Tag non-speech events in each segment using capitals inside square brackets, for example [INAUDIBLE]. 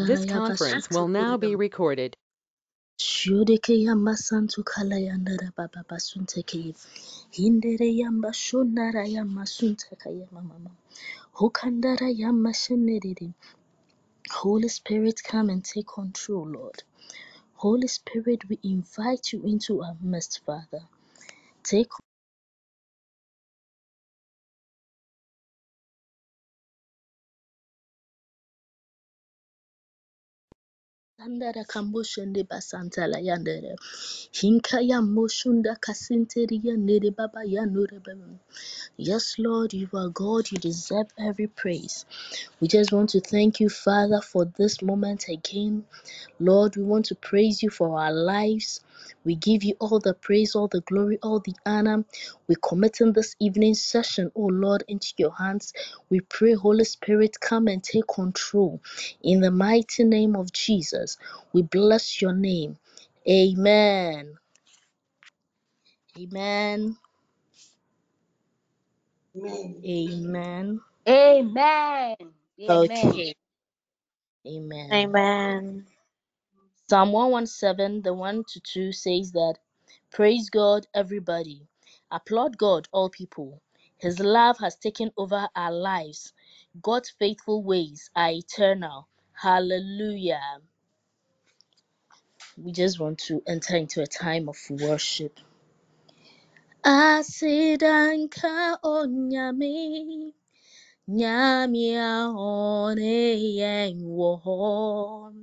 Ah, this conference will now be recorded. Shodeke yamba santu kala yandara baba basunte ke hindere yamba shonara yamba kayama mama hokandara yamba shenere Holy Spirit come and take control Lord. Holy Spirit we invite you into our midst Father. Take Andara kamboshende basantala yandere hinka ya moshunda kasinteri yandere baba yanure baba Yes, Lord, you are God. You deserve every praise. We just want to thank you, Father, for this moment again. Lord, we want to praise you for our lives. We give you all the praise, all the glory, all the honor. We commit in this evening session, oh Lord, into your hands. We pray, Holy Spirit, come and take control. In the mighty name of Jesus, we bless your name. Amen. Amen. Amen. Amen. Amen. Okay. Amen. Amen. Psalm 117, the 1 to 2 says that, Praise God, everybody. Applaud God, all people. His love has taken over our lives. God's faithful ways are eternal. Hallelujah. We just want to enter into a time of worship. Asidanka onyame one yen wo Enyama, eya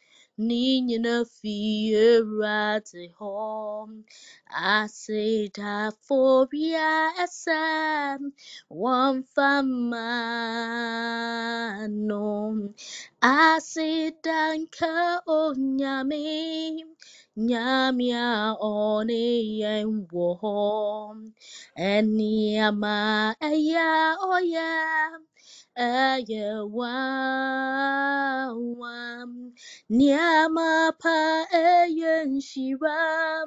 nshira, ninyina fi rate home. I said, Phobia SM, one famano. I said, Danka onyame. Nyamia one Enyama eya oya Eya wam Nyama pa eya nshira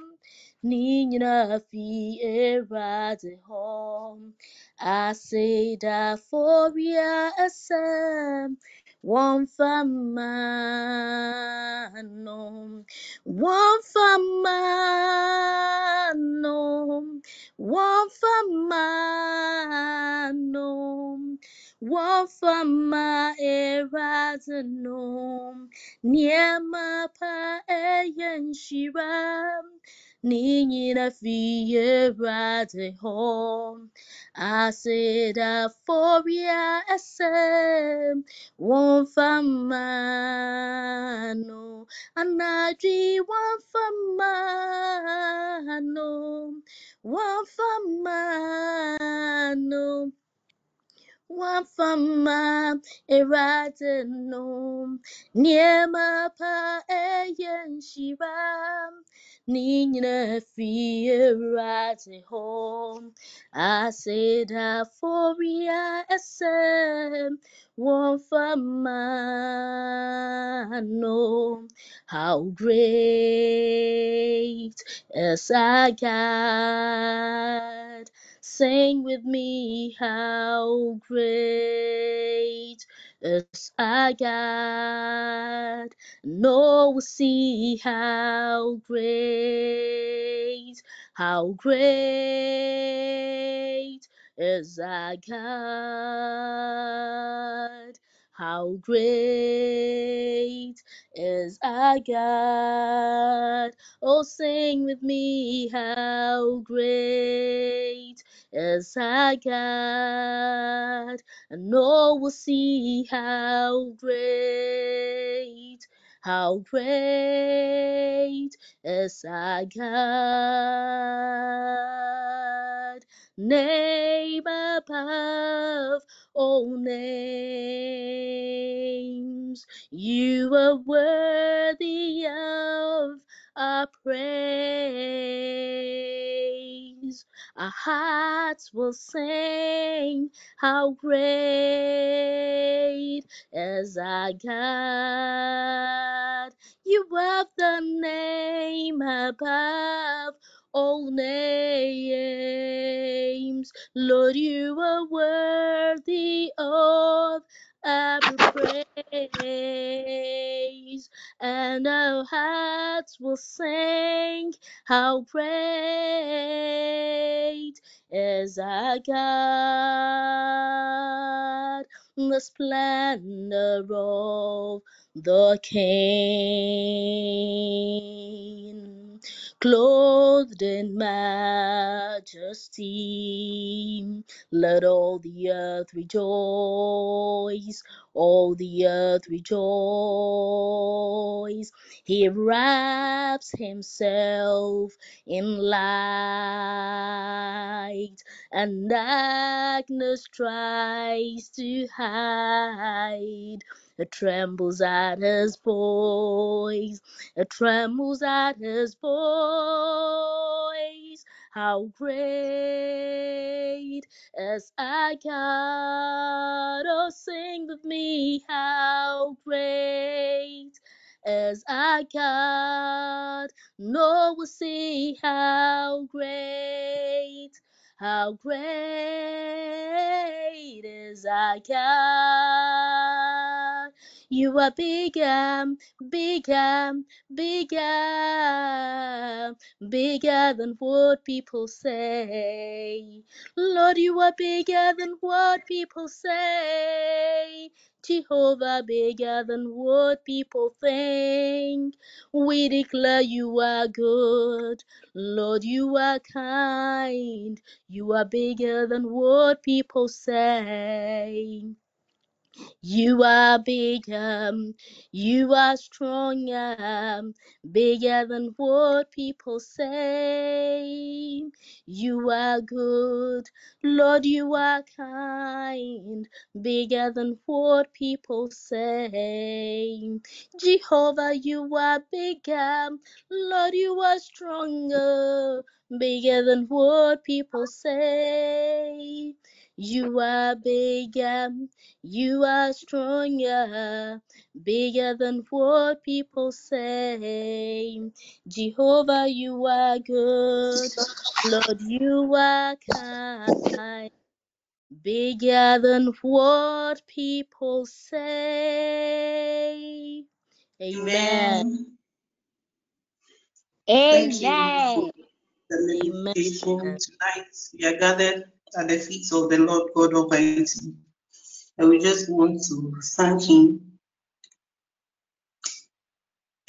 Ninyina fi erade hom. Aseda foria asem One for famano one for man, one for man, one for my erasano, near my pa ayan shiram, Nina fiera home. I said, a phobia, one for man anadwi wamfamano wamfamano wamfama eradeno niema pa eyenshira ninyina fi erade home. Aseda foria esem wamfamano how great is our God Sing with me, how great is our God. No, we'll see how great, how great is our God. How great is our God. Oh, sing with me, how great is our God, and all will see how great, how great is our God. Name above all names, you are worthy of our praise our hearts will sing how great is our God. You have the name above all names. Lord, you are worthy of every praise, and our hearts will sing how great is our God, the splendor of the King, clothed in majesty. Let all the earth rejoice, all the earth rejoice. He wraps himself in light, and darkness tries to hide. It trembles at his voice, it trembles at his voice. How great is our God! Oh, sing with me, how great is our God! No, we'll see how great, how great is our God. You are bigger, um, bigger, um, bigger, um, bigger than what people say. Lord, you are bigger than what people say. Jehovah, bigger than what people think. We declare you are good. Lord, you are kind. You are bigger than what people say. You are bigger, you are stronger, bigger than what people say. You are good, Lord, you are kind, bigger than what people say. Jehovah, you are bigger, Lord, you are stronger, bigger than what people say. You are bigger. You are stronger, bigger than what people say. Jehovah, you are good. Lord, you are kind, bigger than what people say. Amen. Amen. Thank you for the Amen. tonight. We are gathered at the feet of the Lord God Almighty. And we just want to thank Him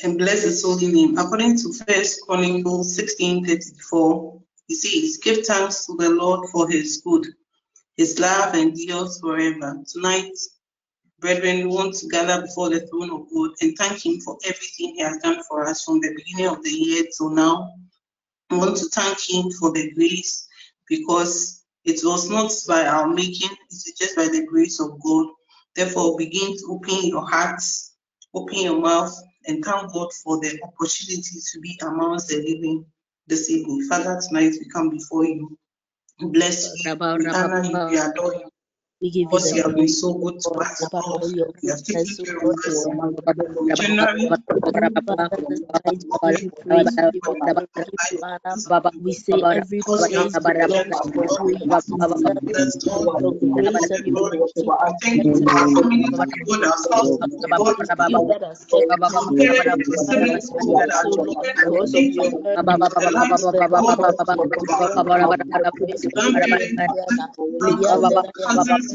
and bless His holy name. According to First Chronicles 16:34, He says, Give thanks to the Lord for His good. His love endures forever. Tonight, brethren, we want to gather before the throne of God and thank Him for everything He has done for us from the beginning of the year till now. I want to thank Him for the grace because it was not by our making, it is just by the grace of God. Therefore, begin to open your hearts, open your mouth, and thank God for the opportunity to be amongst the living this evening. Father, tonight we come before you. Bless you, we honor you, we adore you. We give you the have been so good to us, Abba, Lord. for your You have taken goodness, O care of God, us your from January Father, this night we give you praise, we give you glory, we give you honor. We say every have praise to you. You deserve your grace and your mercy I thank you for our family, for the God, our spouse, for the God, It's you that has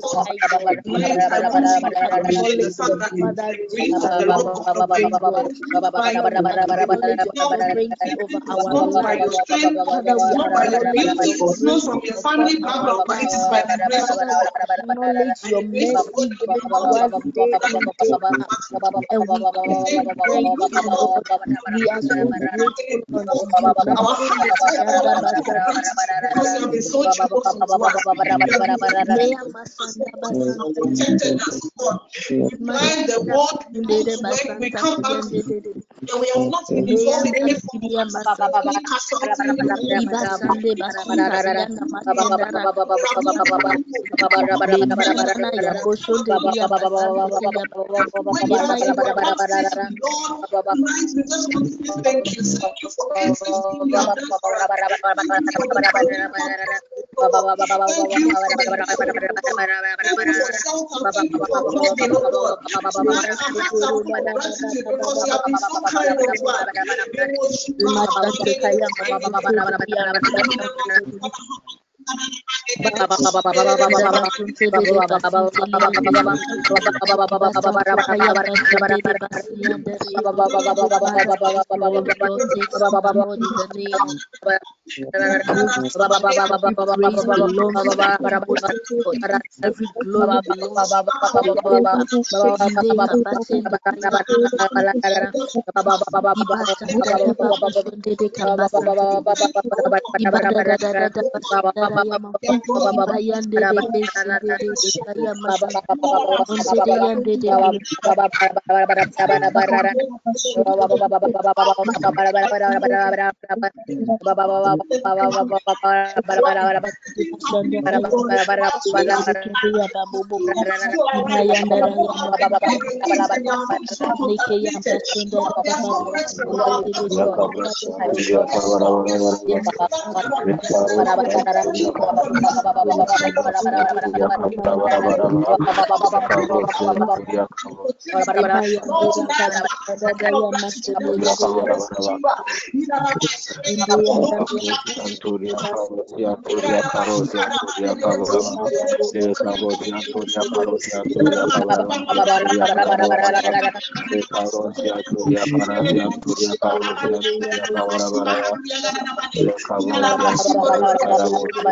been so good. The Lord has been so The given us we cannot believe for God. He has done we for to you We have not you the you not in the to of the we honor the you alone your mercy given to us day in day out, and we give you praise, Lord. We are so grateful unto. Because you have been so generous to us. You blind the world when we come out Bapak-bapak, in the name of Jesus, in the name of Jesus. Maskandara Basunda Kayande de Yambara We worship you,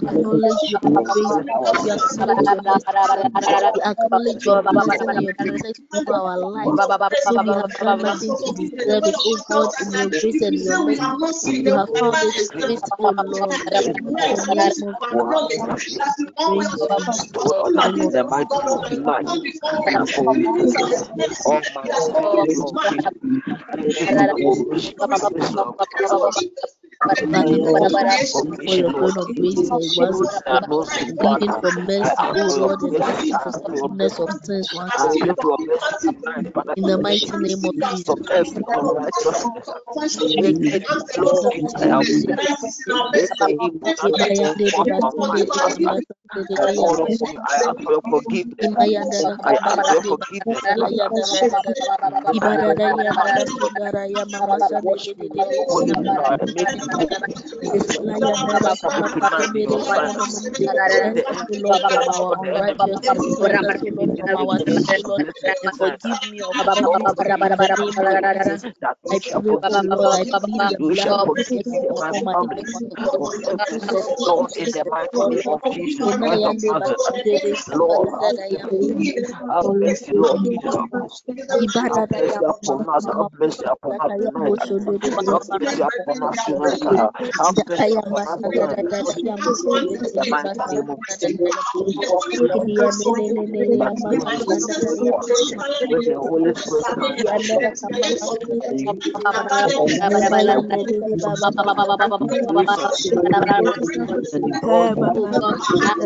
Acknowledge your grace. We acknowledge your mercy. We acknowledge your goodness and your protection over our lives. So we have done nothing to deserve it. Oh God, in your grace and your mercy, you have found it fit, oh Lord. In the name of in the mighty name of tonight. Therefore, we all my Father, for your throne of grace once again, pleading for mercy, O Lord, and asking for forgiveness of sins once again. In the mighty name of Jesus. Forgive me of everything Lord, I bless Lord. Bless. I bless. I bless. I bless. The the Thank you.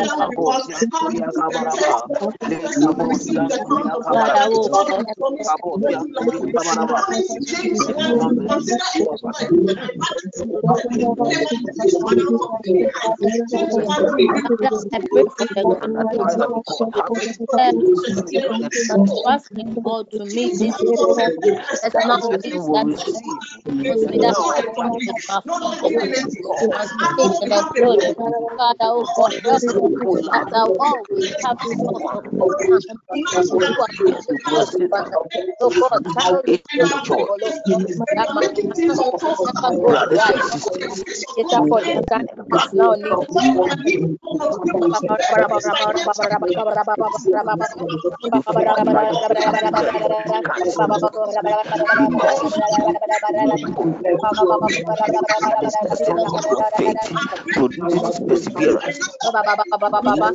Thank you. not as I walk, have to walk up Bapak-bapak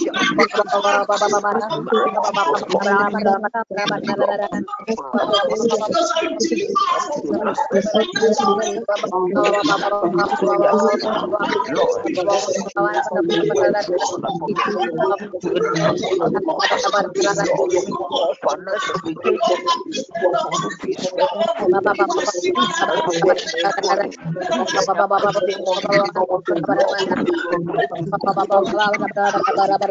Bapak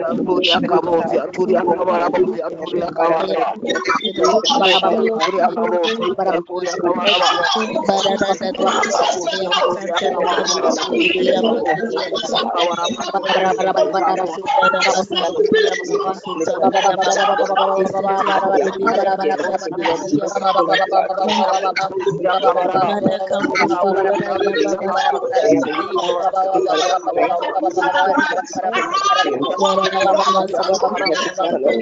Kuria kabozi, kuria para para para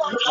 Every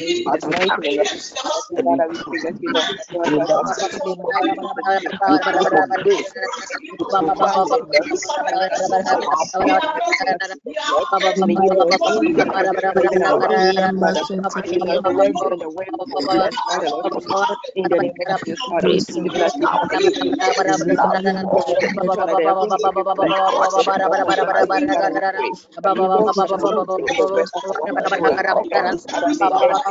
Baba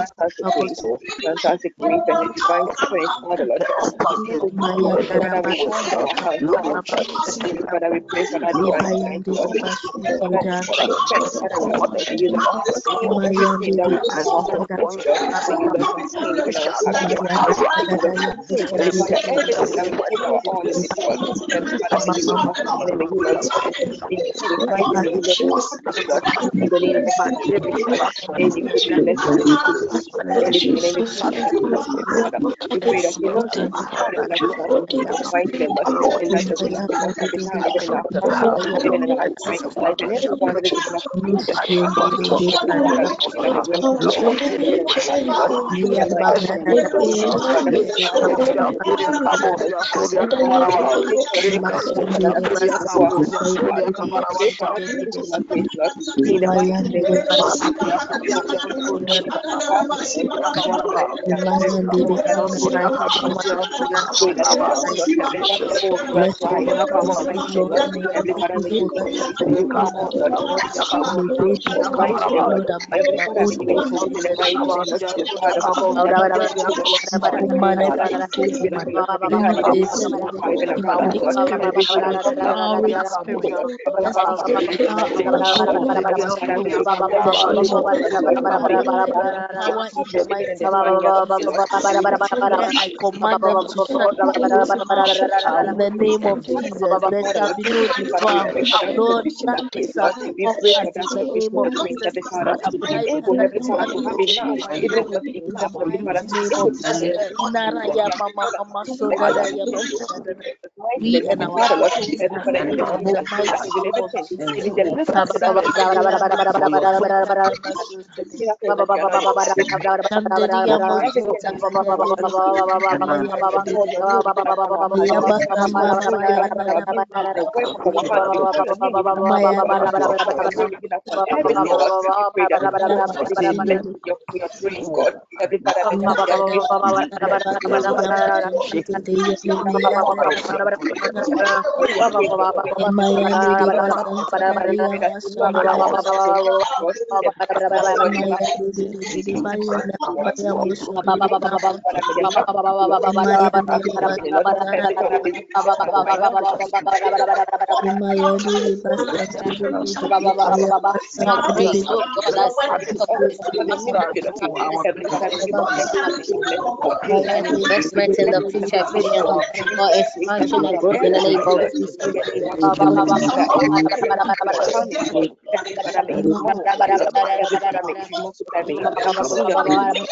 fantastic people, you in the name of Jesus. There shall be no devour. Lord, nothing shall be in the name of Jesus. Naraya mama mama sodada ya we and our children in the mighty name of investment in the future vision for expansion and the name. Terima kasih.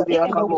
Saturia Cabo,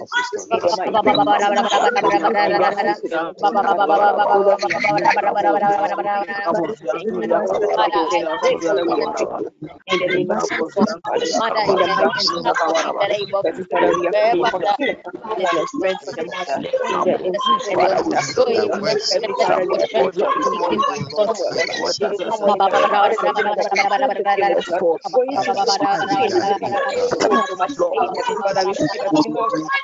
Father, we should give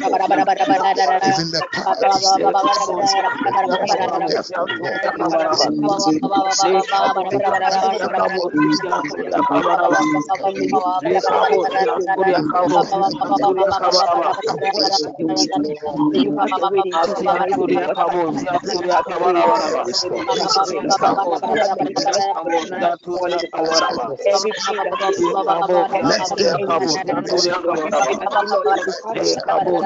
even the power of Let's get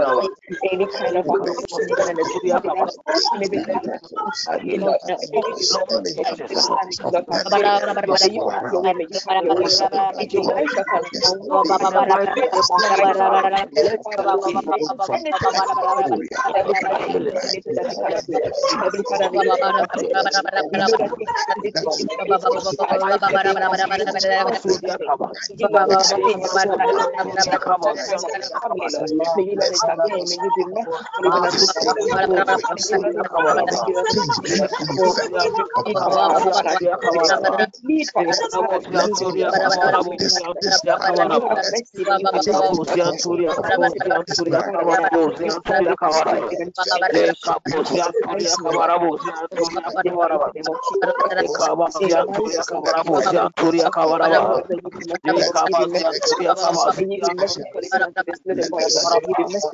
any kind of maybe you know,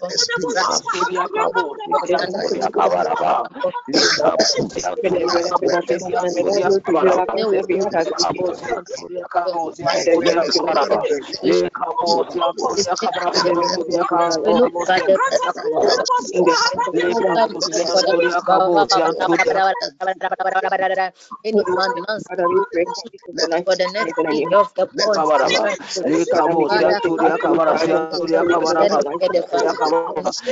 for the next week of the Gracias.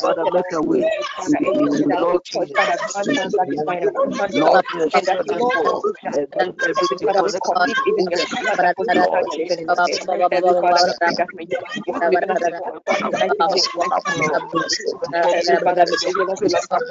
Father, make a way. Lord Jesus.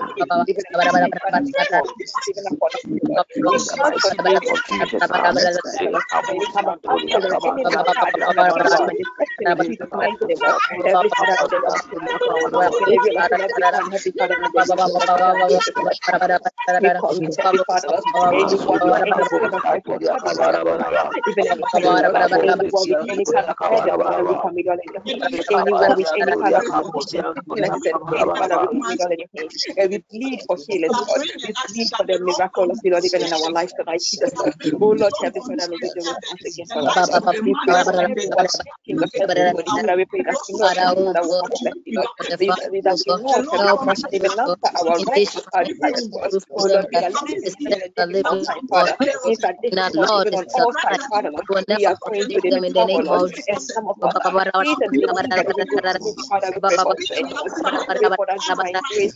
Lord, we plead for healing, Lord. We plead for the miracle of the Lord even in our lives tonight, Jesus. Oh Lord, Heavenly Father, may you do it once again for us. We pray for every King of heaven, Father, we pray that you know that we will bless you, Lord. We we- that you know that we should even answer our right to our desires, Lord. Oh Lord, we are living in the all time, Father. In fact, this That is not Lord even on is all a time, Father, Lord. will We never are praying forsake to them the in the trouble, name Lord. of And some of us are faith and believe that we will receive, Father, we pray for strength, Lord. Pray for that divine grace,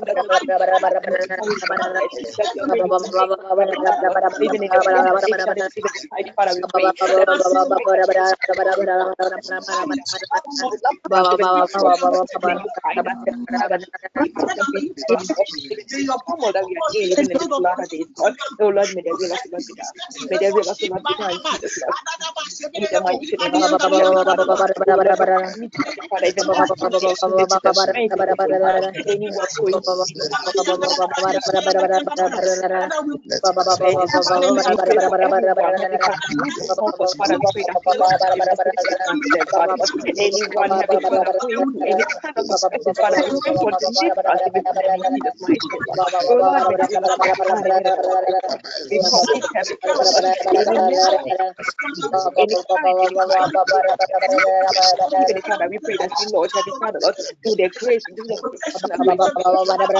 We you, that that Father that. I pray that you, my I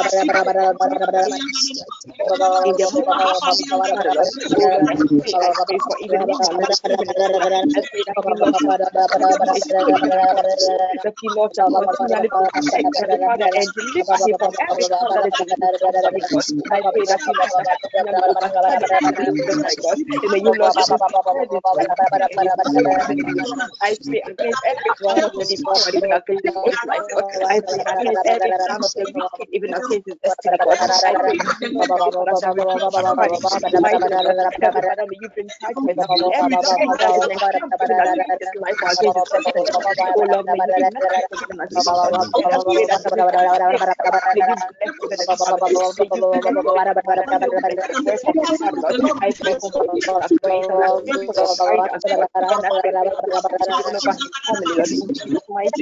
pray plan of the wicked, even against his destiny, God.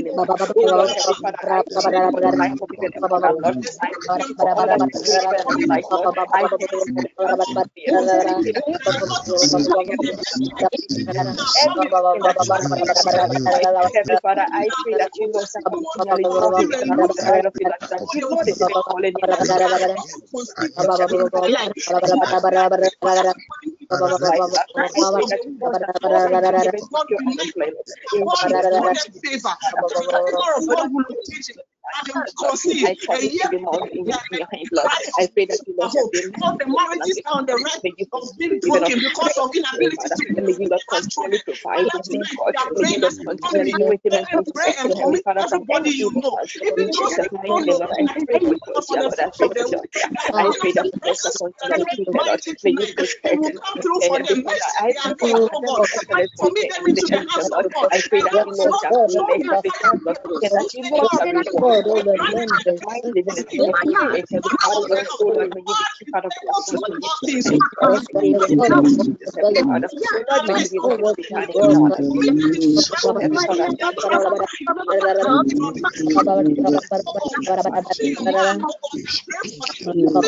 I pray that you, Lord, shall rebuke Christ. My God, Heavenly Father, may you upon every tongue that is encamped even against his life or against his destiny. Oh Lord, may you be merciful to them as well. And I pray that you may you bless them even as well. May you bless them I pray for forgiveness, grace, and I pray for the pride as well. And I pray for the protection over his family, Lord, in Jesus' mighty name. Oh Lord, Heavenly Father, I pray for life of even a mother, Lord. I pray for all that is great in his life, Lord. I pray for the Heavenly Father, I pray that you Lord continually draw him close to the right of your Lord is even calling him. I trust you more in your hands, Lord. I pray that you Lord have been all the marriages on the right of being broken because of oh inability to may you Lord continually provide for me, God. May you Lord continually do it even for pray and commit everybody you know, even those that don't know, I pray for Georgia, Lord. I pray for Georgia. I pray that you Lord continually keep her, Lord. May you protect and protect her. I pray for you, Lord, commit them into the of God. I pray that you Lord shall bless everything, Lord. And that you Lord shall reward God, oh Lord, men the Lord, grant us grace to continually keep moving, Lord. Grant us grace to continually keep even keeping us, Father. Grant us that grace, Heavenly Father, Lord. Father, may you keep us, Heavenly Father. May you cover us. May you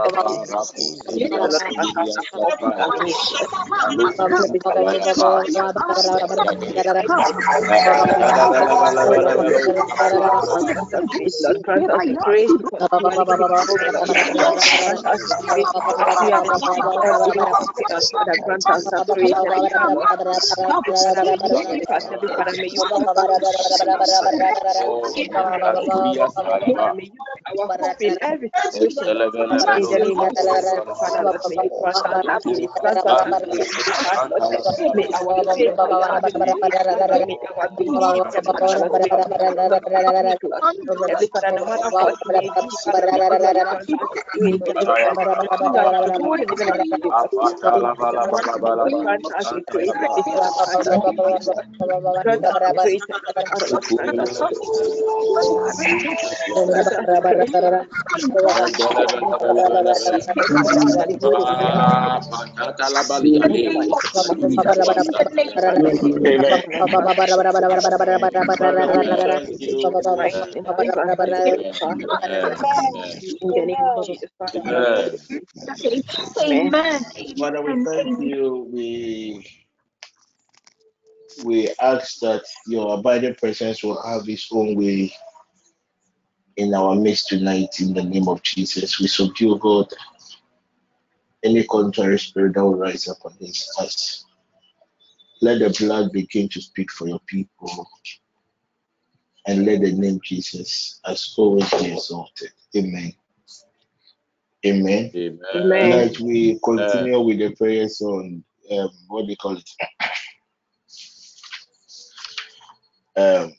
every situation. In the name of Jesus, Father, Lord, may you grant us that grace. Grant us the grace to start, Lord. May our faith, Lord, may our belief, Heavenly Father, Lord, may our Heavenly Father, no matter what may be, Father, we pray, Lord, grant us Father, we thank you. We we ask that your abiding presence will have its own way in our midst tonight in the name of Jesus. We subdue God any contrary spirit that will rise up against us. Let the blood begin to speak for your people. And let the name Jesus as always be exalted. Amen. Amen. Amen. Tonight we continue with the prayers on um, what do you call it? [COUGHS] Um,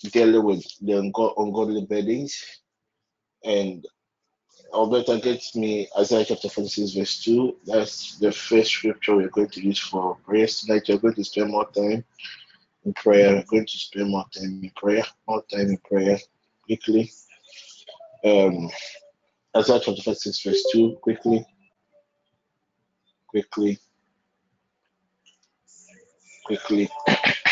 dealing with the ungo- ungodly beddings. And Alberta gets me Isaiah chapter 46, verse 2. That's the first scripture we're going to use for prayers tonight. You're going to spend more time in prayer. We're going to spend more time in prayer, more time in prayer quickly. Um, Isaiah chapter 46, verse 2, quickly, quickly, quickly. [COUGHS]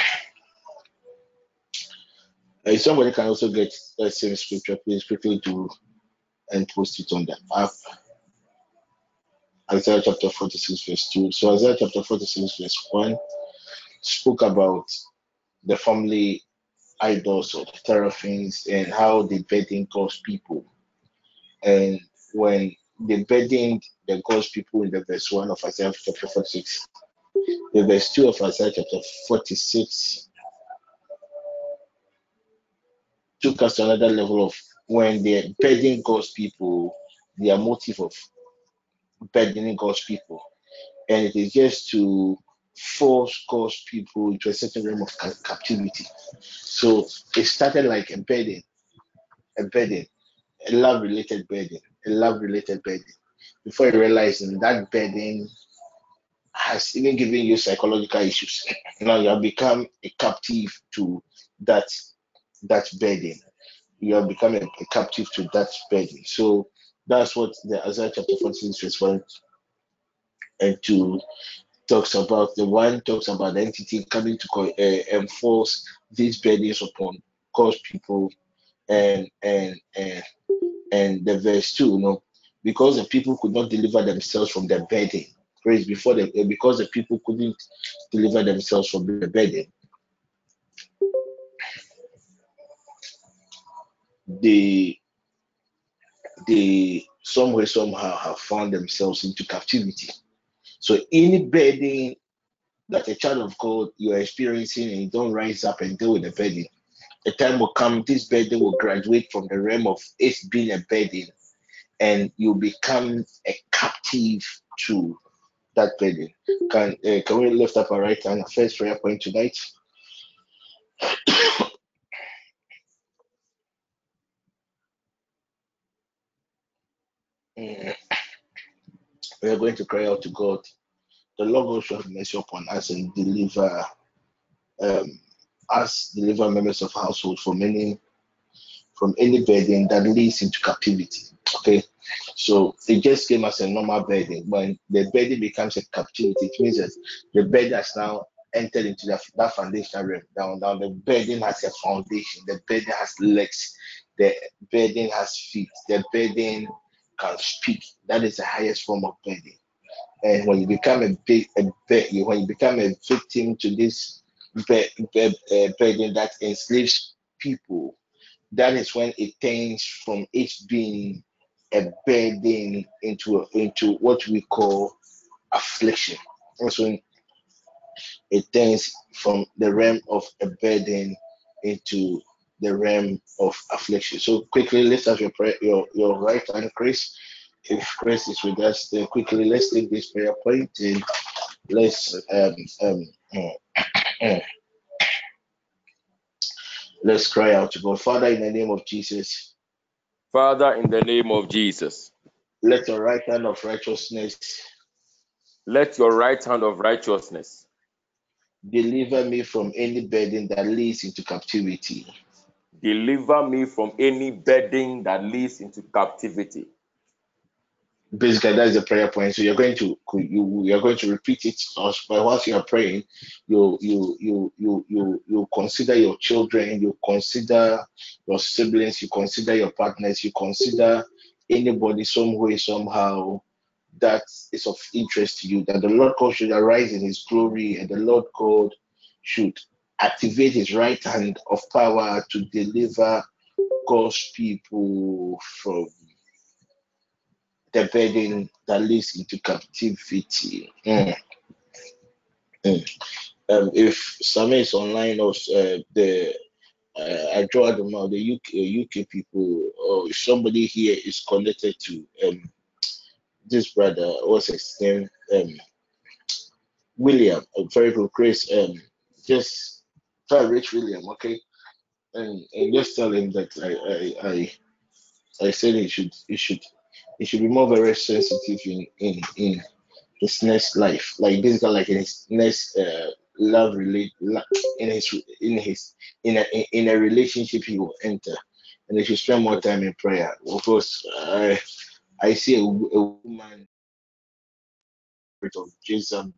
If somebody can also get that same scripture, please quickly do and post it on the app. Isaiah chapter 46, verse 2. So, Isaiah chapter 46, verse 1 spoke about the family idols the teraphims and how the bedding caused people. And when the bedding the God's people in the verse 1 of Isaiah chapter 46, the verse 2 of Isaiah chapter 46 took us to another level of when they're bedding God's people, their motive of burdening God's people. And it is just to force God's people into a certain realm of captivity. So it started like a burden, a burden, a love related burden, a love related burden. Before you realize that burden has even given you psychological issues. [LAUGHS] Now you have become a captive to that that burden. You have become a, a captive to that burden. So that's what the Isaiah chapter 46 verse 1 and 2 talks about. The one talks about the entity coming to co- uh, enforce these burdens upon cause people, and and and and the verse 2, you know, because the people could not deliver themselves from their burden. Praise before the because the people couldn't deliver themselves from the burden. They they somewhere somehow have found themselves into captivity. So any burden that a child of God you are experiencing and you don't rise up and deal with the burden, a time will come, this burden will graduate from the realm of it being a burden and you become a captive to that burden. Can uh, can we lift up our right hand? First prayer point tonight. [COUGHS] We are going to cry out to God. The Lord will show mercy upon us and deliver um, us, deliver members of household from any from any burden that leads into captivity. Okay, so it just came as a normal burden. When the burden becomes a captivity, it means that the burden has now entered into that, that foundation realm. Down. The burden has a foundation. The burden has legs. The burden has feet. The burden can speak. That is the highest form of burden. And when you become a big, a when you become a victim to this bur- bur- uh, burden that enslaves people, that is when it turns from it being a burden into into what we call affliction. And so it turns from the realm of a burden into the realm of affliction. So quickly, let's have your prayer, your your right hand, Chris. If Chris is with us, then quickly let's take this prayer point and let's um um let's cry out to God. Father, in the name of Jesus, Father, in the name of Jesus, Let your right hand of righteousness let your right hand of righteousness deliver me from any burden that leads into captivity. Deliver me from any burden that leads into captivity. Basically, that's the prayer point. So you're going to you you're going to repeat it but whilst you are praying, you you you you you you consider your children, you consider your siblings, you consider your partners, you consider anybody some way somehow that is of interest to you, that the Lord God should arise in his glory and the Lord God should activate his right hand of power to deliver God's people from the burden that leads into captivity. Mm. Mm. Um, if Sammy is online or uh, the uh, I draw them out, the UK, uh, UK people, or somebody here is connected to um, this brother, what's his name? Um, William, a very good Chris. Um, just try Rich William, okay? And and just tell him that I I I, I said he should he should he should be more very sensitive in in in his next life, like basically like in his next uh, love relate in his in his in a in a relationship he will enter, and he should spend more time in prayer. Of course, I I see a, a woman of Jezebel.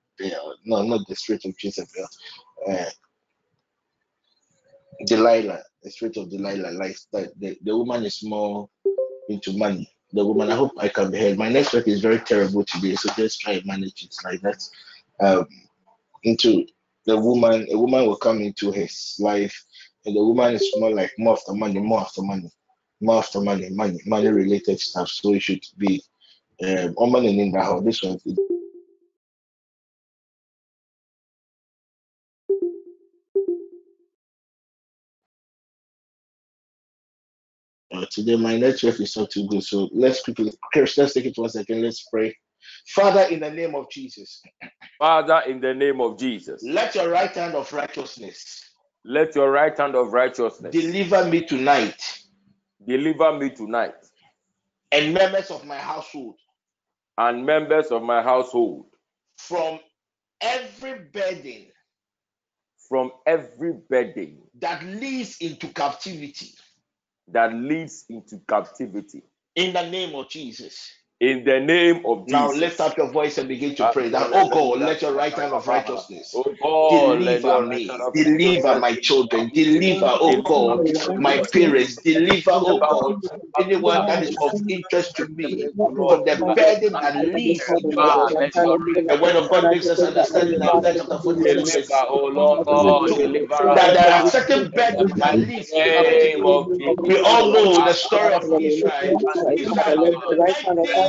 No, not the spirit of Jezebel. Uh, Delilah, the spirit of Delilah, like that. The, the woman is more into money. The woman, I hope I can be heard. My network is very terrible today, so just try and manage it like that. Um, into the woman, a woman will come into his life, and the woman is more like more after money, more after money, more after money, money, money related stuff. So it should be um, on in the house. This one Uh, today my network is not too good, so let's quickly, Chris, let's take it one second. Let's pray. Father, in the name of Jesus. Father, in the name of Jesus. Let your right hand of righteousness. Let your right hand of righteousness deliver me tonight. Deliver me tonight. And members of my household. And members of my household. From every burden. From every burden that leads into captivity that leads into captivity. In the name of Jesus. In the name of Jesus. Now lift up your voice and begin to pray that, oh God, let your right hand of righteousness oh God, deliver me, deliver my children, deliver, oh God, my parents, deliver, oh God, anyone that is of interest to me from the burden and that leads The word of God makes us understand in Isaiah chapter 40, oh Lord, that there are certain burdens that leads We all know the story of Israel. Israel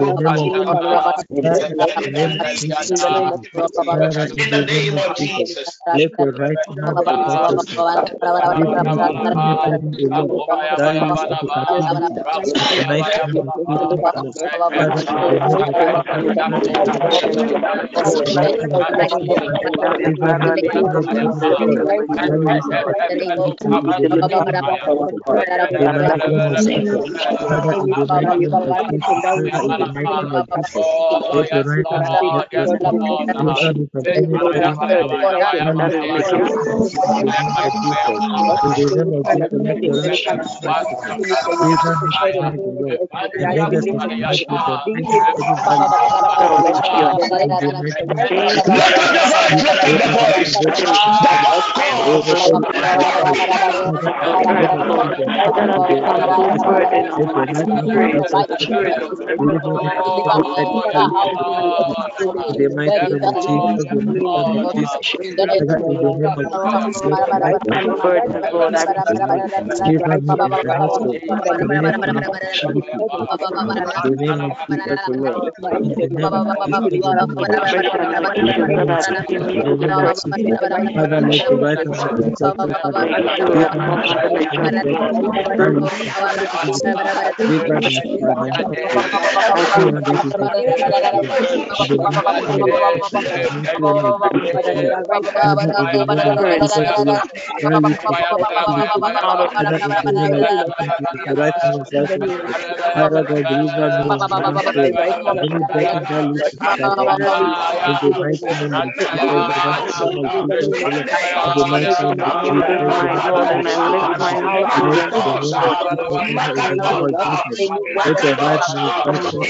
in the name Let the might of Jesus, the might of Jesus, the name of Jesus. I comfort the Lord, I give him the house of the name of Jesus, the name of Jesus, the Lord. The name of Jesus, the name of Jesus. Father, Lord, provide us with the help of the Lord. Give us the Let the right hand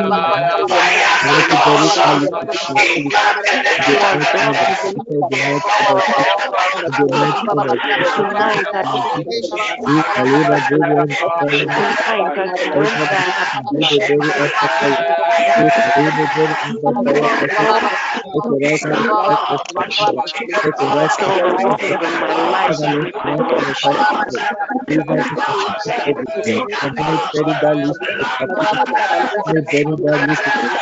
Continue da lista. semua bagus kita.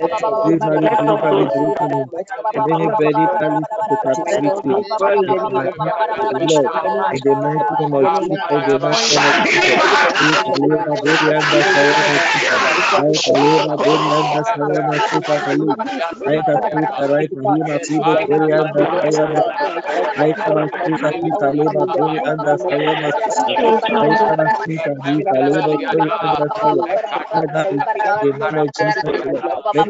We very lovely Jerusalem, very, very early to captivity. Lord, in the mighty name of Jesus, in the mighty name of Jesus, we believe that God will have us all in Jesus. I believe that God will have us all in Jesus. I believe. I can speak the right and you must see the glory and the fire. I can speak the peace, I live the glory and the fire. I can speak the peace, I live the glory and the fire. Father, in the name of Jesus, Lord.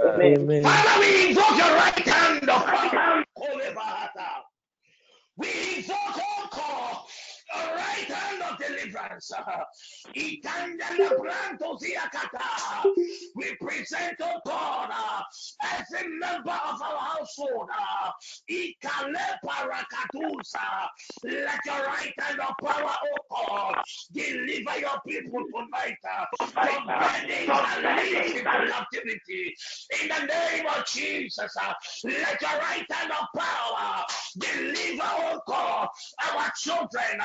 Amen. Father, we invoke your right hand. We invoke, all God, your right hand of deliverance. We present, oh God, every member of our household. Let your right hand of power, oh God, deliver your people tonight from burdens and captivity. In the name of Jesus, let your right hand of power deliver, oh God, our children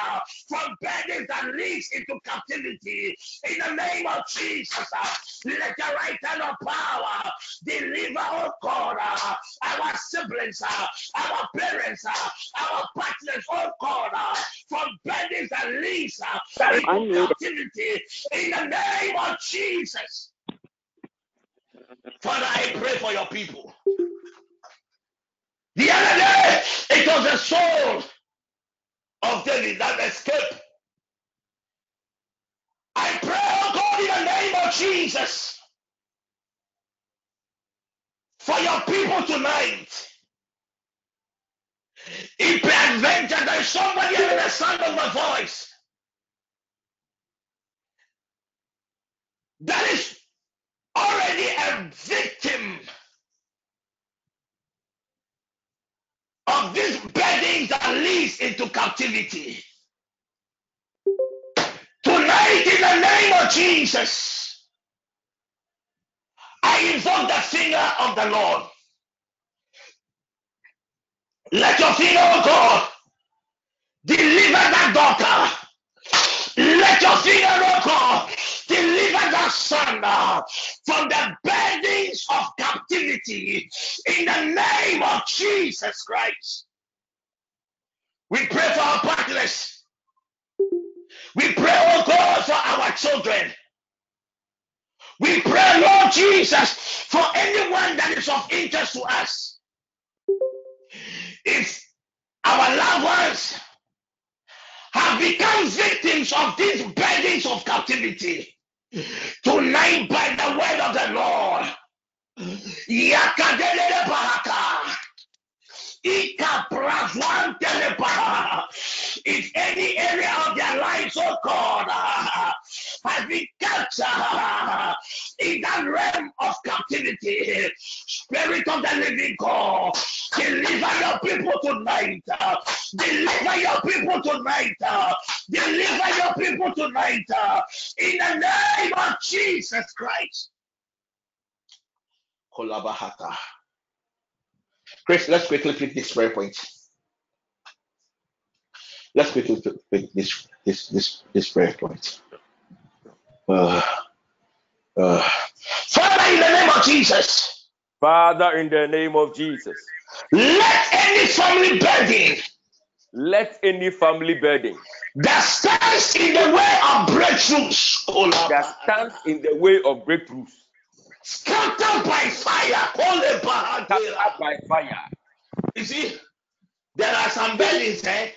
from burdens and leads into captivity. In the name of Jesus, uh, let your right hand of power deliver, oh God, uh, our siblings, uh, our parents, our partners, oh God, from burdens and leads into captivity. In the name of Jesus. Father, I pray for your people. The other day, it was a soul of David that escaped. I pray, oh God, in the name of Jesus, for your people tonight. If peradventure there is somebody hearing the sound of my voice that is already a victim of this bedding that leads into captivity. Tonight, in the name of Jesus, I invoke the finger of the Lord. Let your finger, oh God, deliver that daughter. Let your finger, oh God, deliver that son uh, from the burdens of captivity in the name of Jesus Christ. We pray for our partners. We pray, oh God, for our children. We pray, Lord Jesus, for anyone that is of interest to us. If our loved ones have become victims of these burdens of captivity, tonight by the word of the Lord, Yakadelele Bahaka, if any area of their lives, oh God, been captured in that realm of captivity, Spirit of the living God, deliver your people tonight. Deliver your people tonight. Deliver your people tonight. In the name of Jesus Christ. Kolabahata. Chris, let's quickly pick this prayer point. Let's quickly pick this this this this prayer point. Uh, uh, Father, in the name of Jesus. Father, in the name of Jesus. Let any family burden. Let any family burden that stands in the way of breakthroughs. Oh, that stands in the way of breakthroughs Scattered by fire. Scattered by fire. You see, there are some burdens, eh?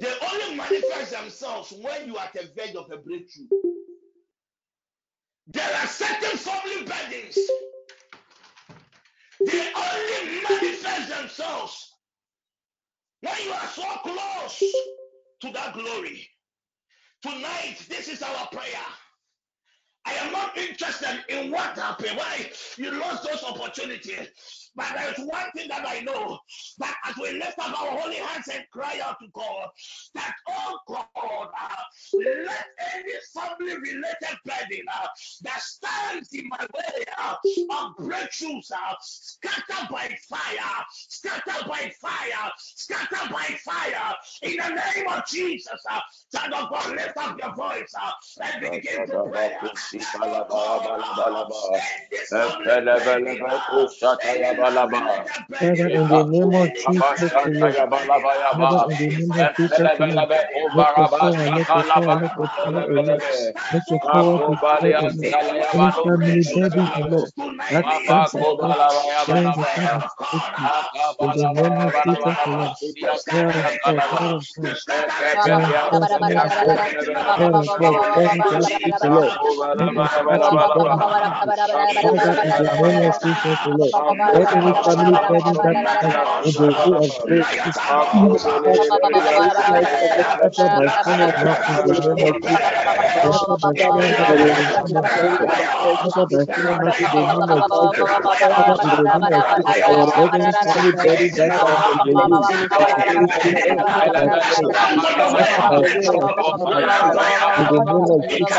They only manifest themselves when you are at the verge of a breakthrough. There are certain family burdens. They only manifest themselves when you are so close to that glory. Tonight, this is our prayer. I am not interested in what happened, why you lost those opportunities. But there's one thing that I know that as we lift up our holy hands and cry out to God, that oh God, uh, let any family related burden uh, that stands in my way uh, of breakthroughs uh, scattered by fire, scattered by fire, scattered by fire in the name of Jesus. Uh, child of God, lift up your voice uh, and begin to pray. Uh, Father, in the name of Jesus, Father, in the name of Jesus, Lord. Let your power, let your power, let your power, O Let your power be spread, Lord. Any family burden, Lord, that stands as God, stand beside in the name of Jesus, Lord. Fire of God, fire of God, fire of God, fire of God, fire of God, burn it up, Lord. Let us catch it, burn it. Father, in the name of Jesus, Lord. Let any family burden that has the way of grace is Father, in the name of Jesus,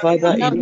Father, in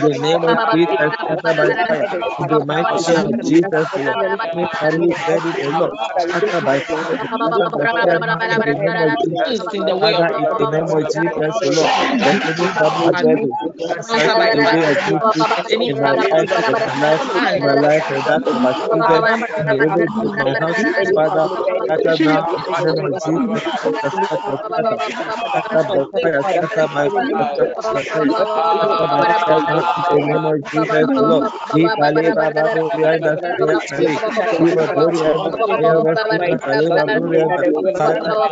the name of Jesus, the mighty name of Jesus, we carry ready the Lord. Jesus in the way of in the name of Jesus, the Lord. Let any double devil strike today as you put in my life, in my life, in my life, and that of my children, in the area of my house, Father, scatter now in the name of Jesus, scatter, scatter, scatter by fire, scatter by fire, scatter by fire, in the name of Jesus, the Lord. Keep a labor, Bible, behind us, yes, Keep a glory, I will, I will, I will, I will, I will, I will, I will,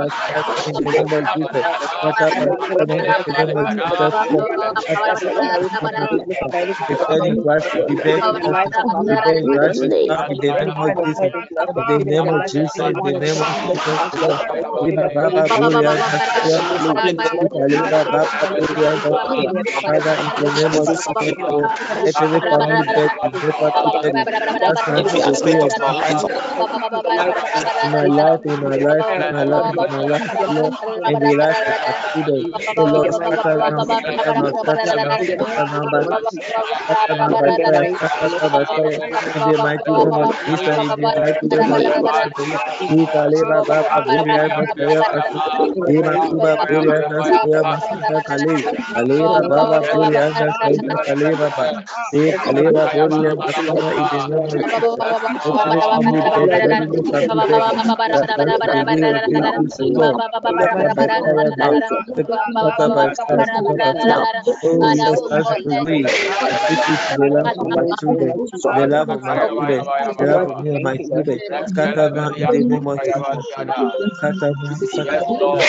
us as In my life, in my life, in my life. Kalera the love of my children, the love of me and my children. Scatter in the name of Jesus. Scatter scatter. Lord.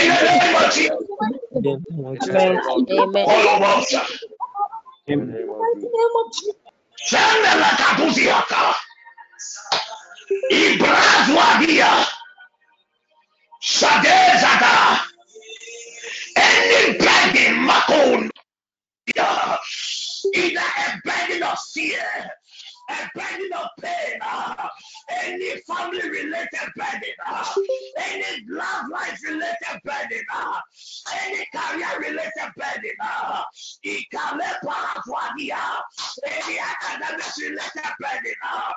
Amen. Kolobosa. Shadezada. Any begging makon. Either a burden of fear, a burden of pain, any family related burden, uh, any love life related burden, uh, any career related burden, uh, parafwadia, any academics related burden, uh,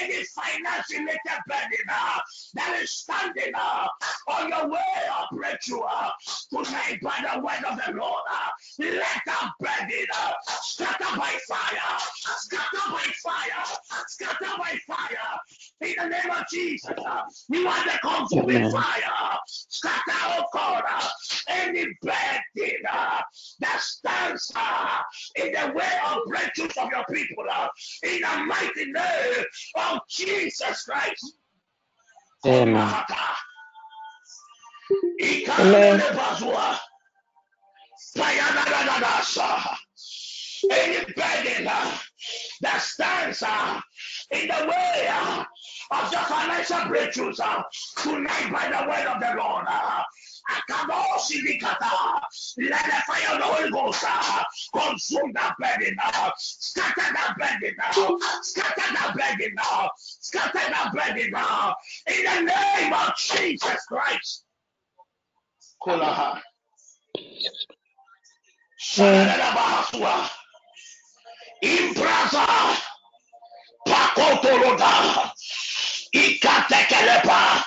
any finance related burden uh, that is standing uh, on your way of breakthrough uh, tonight by the word of the Lord. Uh, let that burden uh, scatter by fire, scatter by fire, scatter by fire. In the name of Jesus, you are the consuming Amen. fire. Scatter, oh God, any burden uh, that stands uh, in the way of breakthroughs of your people. Uh, in the mighty name of Jesus Christ. Amen. Payanadadadasa. Any burden that stands uh, in the way uh, of the financial breakthroughs uh, tonight by the word of the Lord. Uh. Let the fire of the Holy Ghost consume that burden. Scatter that burden. Scatter that burden. Scatter that burden. In the name of Jesus Christ. Kolaha. Shadadabahasua. Imbraza. Pakotoloda. Ikatekelepa.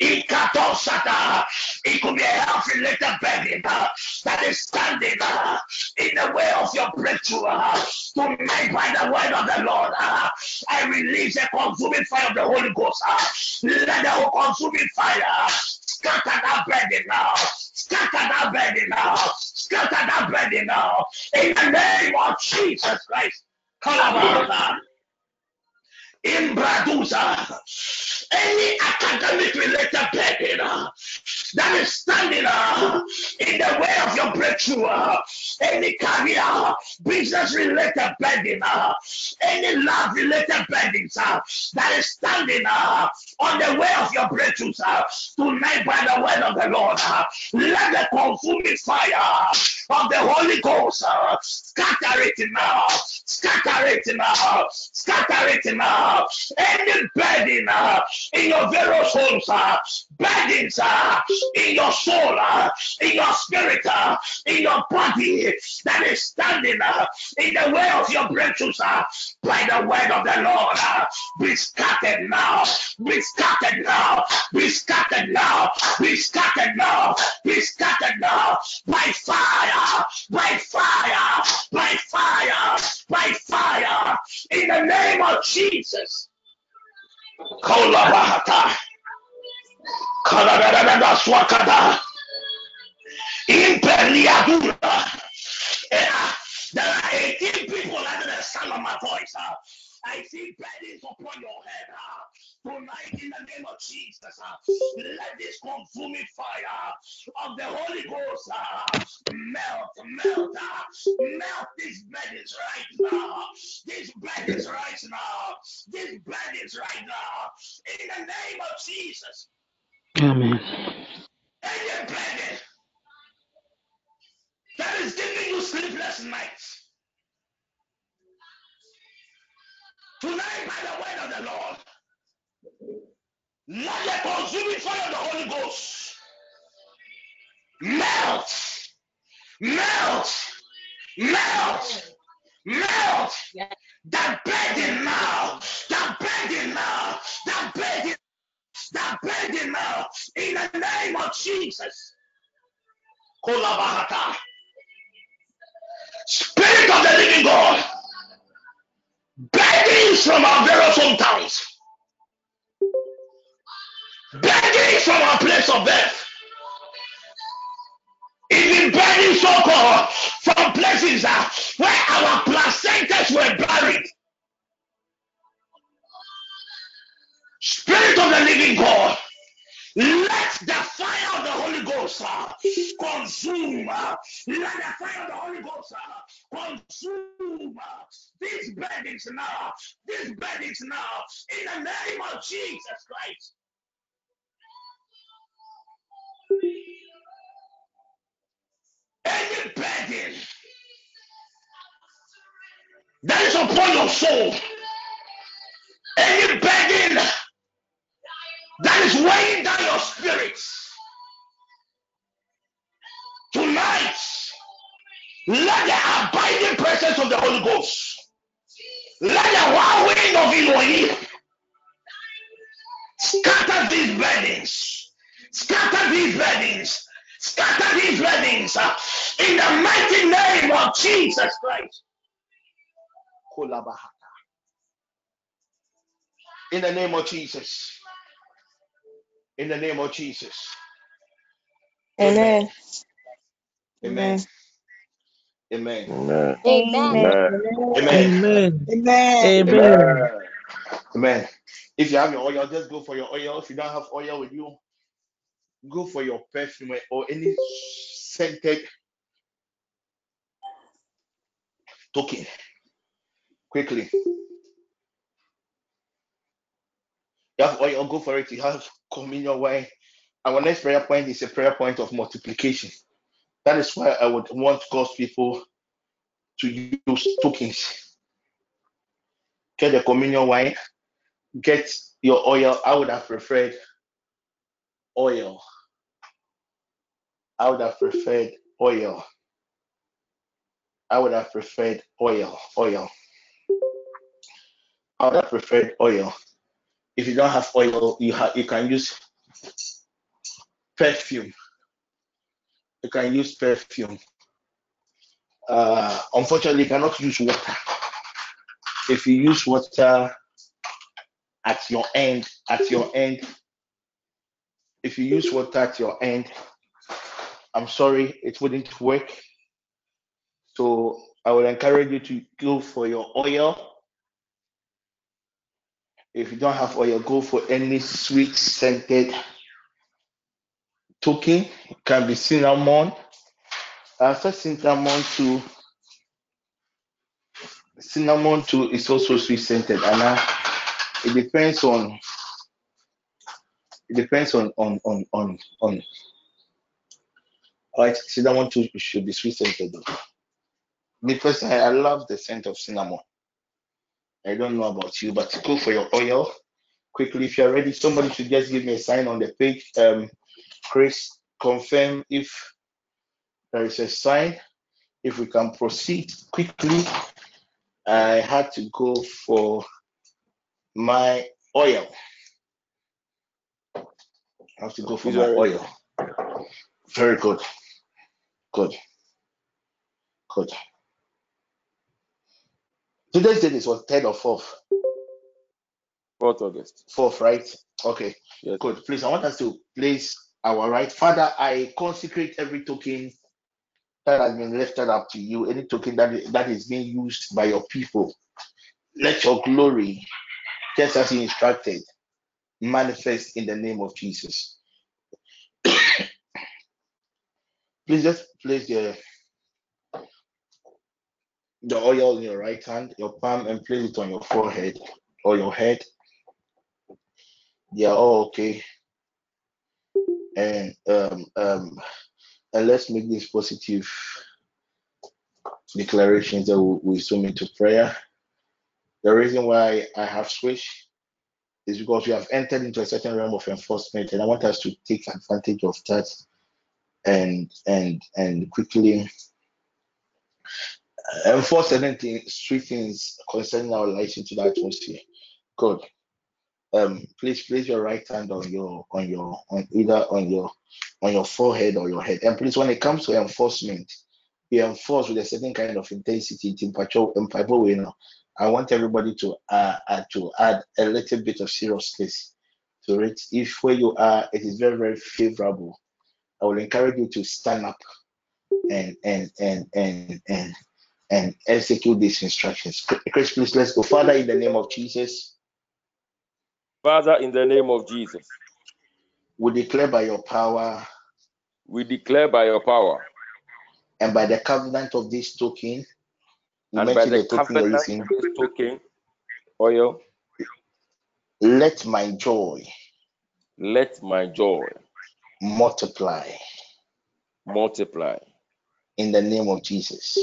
Ikatosata. It could be a health related burden uh, that is standing in the way of your breakthrough. Uh, tonight, by the word of the Lord, I release a consuming fire of the Holy Ghost. Let the consuming fire scatter that burden now. Scatter that burden now. Scatter that burden now. In the name of Jesus Christ. Kalabata. Imbradusa. Any academic related burden uh, that is standing uh, in the way of your breakthrough, uh, any career, business related burden, any love related burdens uh, that is standing on the way of your breakthroughs uh, tonight by the word of the Lord. Let the consuming fire of the Holy Ghost scatter it now, scatter it now, scatter it now. Any burden uh, in your various homes, uh, burdens uh, in your soul, in your spirit, in your body that is standing in the way of your breakthroughs by the word of the Lord. Be scattered now, be scattered now, be scattered now, be scattered now, be scattered now by fire, by fire, by fire, by fire in the name of Jesus. Kolabahata. There are 18 people under the sound of my voice. uh, I see burdens upon your head. Tonight, in the name of Jesus, let this consuming fire of the Holy Ghost uh, melt, melt, uh, melt these burdens right now. These burdens right now. These burdens right now. In the name of Jesus. Amen. Any burden that is giving you sleepless nights. Tonight, by the word of the Lord, let the consuming fire of the Holy Ghost melt, melt, melt, melt. That burden now, that burden now, that burden, that burden now, in the name of Jesus. Kolabahata. Spirit of the living God, burdens from our various hometowns, burdens from our place of birth, any burning so called from places uh, where our placentas were buried. Spirit of the living God, let the fire of the Holy Ghost uh, consume. Uh, let the fire of the Holy Ghost uh, consume uh, these burdens now. These burdens now. In the name of Jesus Christ. Any burden that is upon your soul, any burden that is weighing down your spirits, tonight, let the abiding presence of the Holy Ghost, let the whirlwind of Elohim scatter these burdens, scatter these burdens, scatter these burdens uh, in the mighty name of Jesus Christ. In the name of Jesus. In the name of Jesus. Amen. Amen. Amen. Amen. Amen. Amen. Amen. Amen. Amen. Amen. If you have your oil, just go for your oil. If you don't have oil with you, go for your perfume or any scented token quickly. You have oil, go for it. You have communion wine. Our next prayer point is a prayer point of multiplication. That is why I would want God's people to use tokens. Get the communion wine, get your oil. I would have preferred oil. I would have preferred oil. I would have preferred oil. Oil. I would have preferred oil. If you don't have oil, you have you can use perfume. You can use perfume. Uh, unfortunately, you cannot use water. If you use water at your end, at your end, if you use water at your end, I'm sorry, it wouldn't work. So I would encourage you to go for your oil. If you don't have oil, go for any sweet scented token. It can be cinnamon. Uh, so cinnamon too. Cinnamon too is also sweet scented, and uh, it depends on. It depends on on on on on. All right, cinnamon too should be sweet scented though. Me personally, I love the scent of cinnamon. I don't know about you, but go for your oil quickly. If you're ready, somebody should just give me a sign on the page. Um, Chris, confirm if there is a sign. If we can proceed quickly, I had to go for my oil. I have to go for my oil. Very good. Good. Good. Today's date is what, third or fourth? Fourth August. Fourth, right? Okay, Yes. good. Please, I want us to place our right. Father, I consecrate every token that has been lifted up to you, any token that that is being used by your people. Let your glory, just as you instructed, manifest in the name of Jesus. [COUGHS] Please just place the the oil in your right hand, your palm, and place it on your forehead or your head. Are all okay. And um um and let's make these positive declarations that we, we zoom into prayer. The reason why I have switched is because we have entered into a certain realm of enforcement, and I want us to take advantage of that and and and quickly uh, enforce certain things, things concerning our lives into the atmosphere. Good. Um, please place your right hand on your on your on either on your on your forehead or your head. And please, when it comes to enforcement, be enforced with a certain kind of intensity. In patrol, in patrol, you know, I want everybody to uh, uh to add a little bit of seriousness to it. If where you are, it is very very favorable. I will encourage you to stand up and and and and and and execute these instructions. Chris, please let's go. Father, in the name of Jesus. Father, in the name of Jesus. We declare by your power. We declare by your power. And by the covenant of this token. And by the, covenant of this token, oil. Let my joy. Let my joy multiply. Multiply. In the name of Jesus.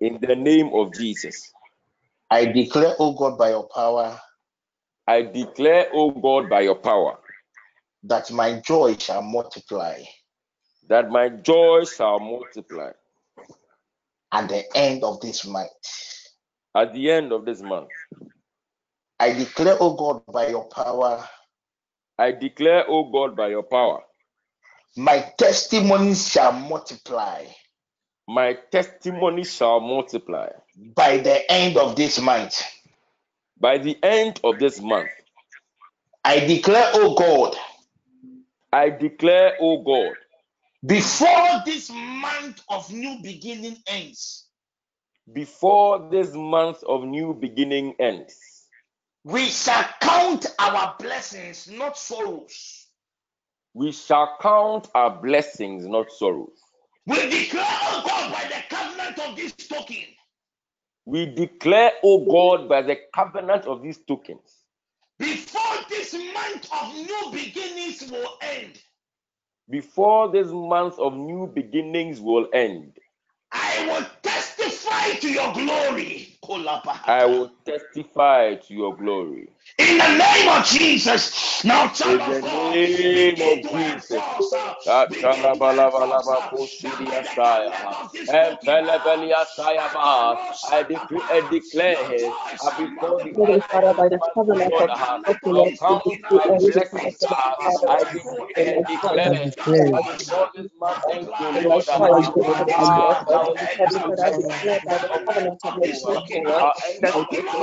In the name of Jesus. I declare, O God, by your power. I declare, O God, by your power. That my joy shall multiply. That my joy shall multiply. At the end of this month. At the end of this month. I declare, O God, by your power. I declare, O God, by your power. My testimonies shall multiply my testimony shall multiply by the end of this month. By the end of this month, I declare, O God, I declare, O God, before this month of new beginning ends, before this month of new beginning ends, we shall count our blessings, not sorrows. We shall count our blessings, not sorrows. We declare, O God, by the covenant of this token. We declare, oh God, by the covenant of these tokens. Before this month of new beginnings will end. Before this month of new beginnings will end. I will testify to your glory. I will testify to your glory. In the name of Jesus. Now, child In the name of Jesus. I decree and declare I before the the of and I this Lord. You will testify to the great our Father, in the name of Jesus, we declare by your power and by covenant of this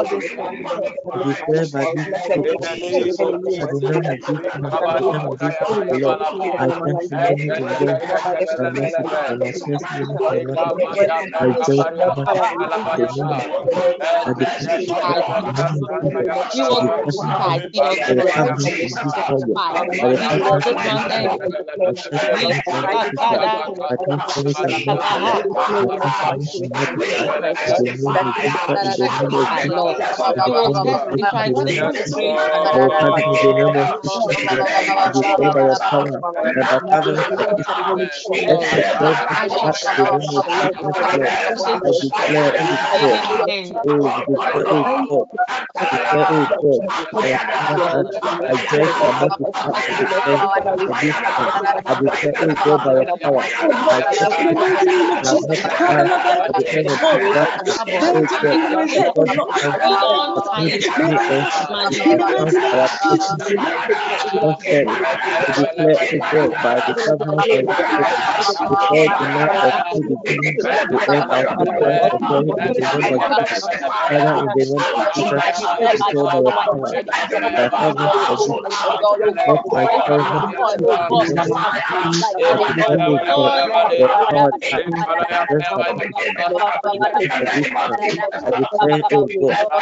I I declare, oh God, our Father, I joy shall multiply at the end of this month. I declare, oh God, by your power, my testimony shall multiply at the end of this month. Oh God, before this month of new beginning ends, we count our blessings, not sorrow. We declare, oh God, by the covenant of this token, before the month of new beginning, we end our testimony of glory in the name of Jesus. Father, in the name of Jesus, I declare power, by covenant of this let my joy multiply in the name of Jesus. I declare, oh God, your power touch, rest upon me for this month. I declare, oh God, Terima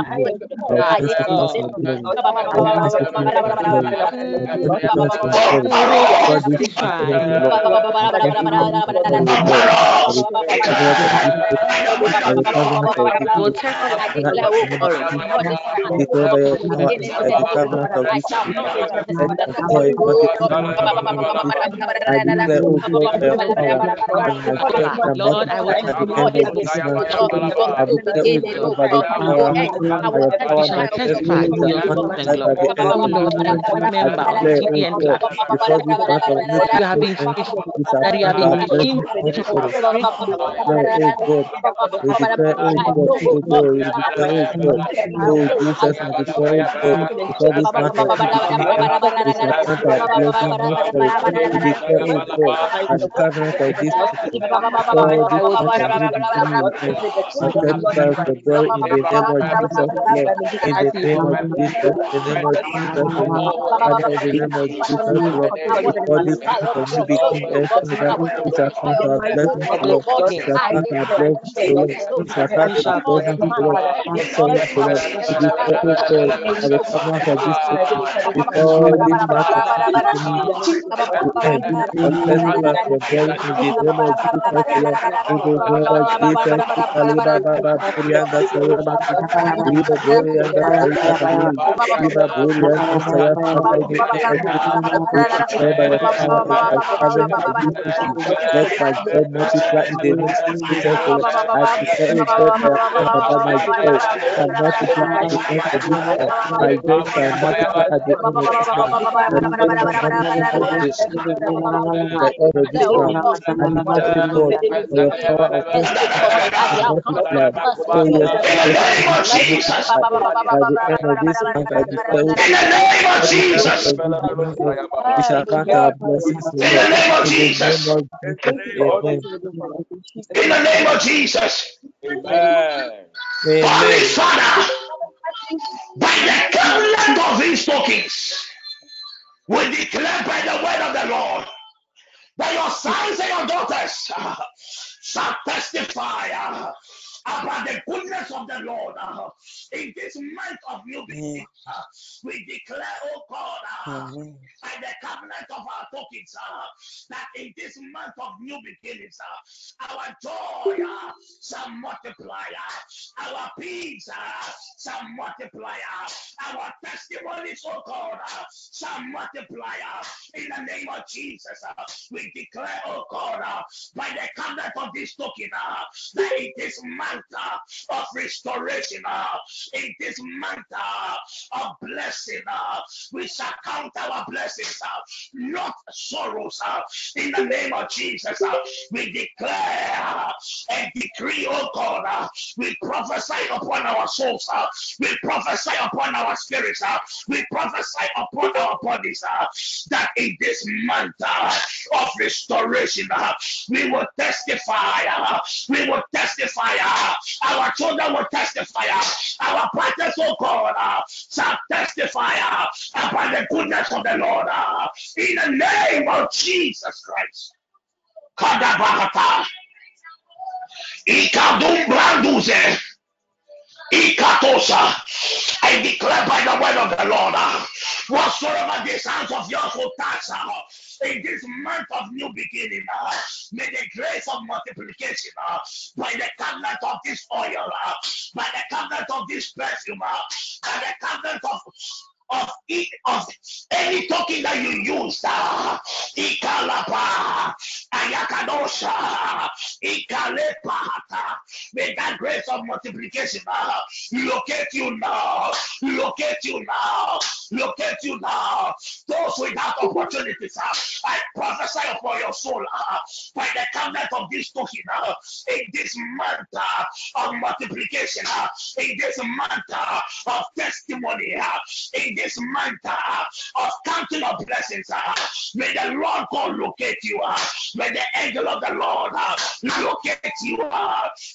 kasih Lord, I will testify at the end of this month. Oh God, by the power, by your power, my testimony shall multiply by the end of this month. I declare, oh God, before this month of new you have been faithful, that you have been faithful, multiplied. oh In the name of Jesus, the name of Jesus. Father, in the name of Jesus, Lord. Our blessings, Lord. Our blessings, Lord. Our blessings, Lord. Covenant of this in the name of Jesus, Lord. In the name of Jesus, Ikaliba Baba Burianda Sayama Riba Burianda Saita Kali, Riba Burianda Sayama in the name of Jesus. We by the power of the covenant of this. Let my joy multiply in the name of Jesus, Lord. I declare, God, by the my joy shall multiply at the end of this month. My joy shall multiply at the end of this month. The end of the the end of this month. I declare, God, by the power of God, shall multiply. Oh yes, my In the name of Jesus. oh we shall count our blessings, In the name of Jesus. In the name of Jesus. Amen. Holy Father, by the covenant of these tokens, we declare by the word of the Lord that your sons and your daughters uh, shall testify uh, about the goodness of the Lord uh, in this month of new beginnings. uh, we declare, oh God, uh, by the covenant of our tokens, uh, that in this month of new beginnings, our joy shall multiply, our peace shall multiply, our testimonies, oh God, shall multiply in the name of Jesus. we declare, oh God, by the covenant of this token, that in this month of restoration, in this uh, of blessing, we shall count our blessings, not sorrows. In the name of Jesus, we declare and decree, oh God, we prophesy upon our souls, we prophesy upon our spirits, we prophesy upon our bodies that in this uh, of restoration, we will testify, we will testify, our children will testify, our partners, oh God, shall testify about the goodness of the Lord in the name of Jesus Christ. Kadabahata. Ikadum branduze. Ikatosa. I declare by the word of the Lord, whatsoever the hands of yours will touch in this month of new beginning, uh, may the grace of multiplication, uh, by the covenant of this oil, uh, by the covenant of this perfume, by the covenant of of it of any token that you use, uh, ikalapa, ayakadosha, ikalepata. May that grace of multiplication uh, locate you now, locate you now, locate you now. Those without opportunities, uh, I prophesy for your soul uh, by the covenant of this token uh, in this month uh, of multiplication, uh, in this month uh, of testimony, uh, in this month uh, of counting of blessings. Uh, may the Lord God locate you. Uh, may the angel of the Lord locate you.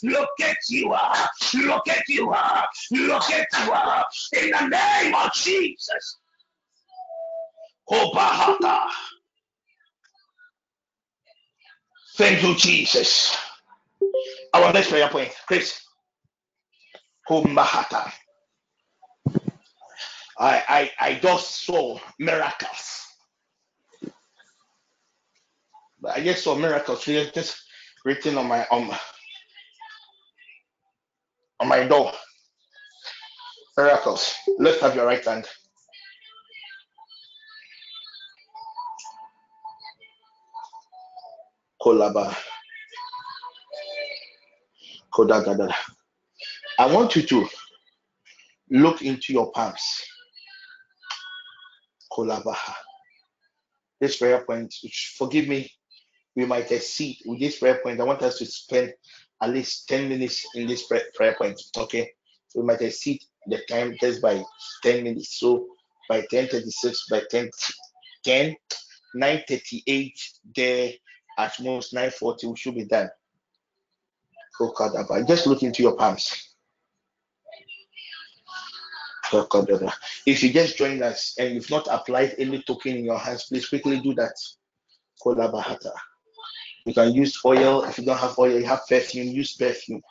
Locate you. Locate you. Locate you. In the name of Jesus. Obahata. Thank you, Jesus. Our next prayer point, Chris. Kumbahata. I, I, I just saw miracles. I just saw miracles just written on my on, on my door. Miracles. Lift up your right hand. Kolaba. I want you to look into your palms. Kolabaha. This prayer point, forgive me we might exceed with this prayer point. I want us to spend at least 10 minutes in this prayer, point. Okay. We might exceed the time just by 10 minutes. So by 1036, by 10, 10 938, there at most 940, we should be done. Just look into your palms. If you just joined us and you've not applied any token in your hands, please quickly do that. Kolabahata. You can use oil. If you don't have oil, you have perfume, use perfume.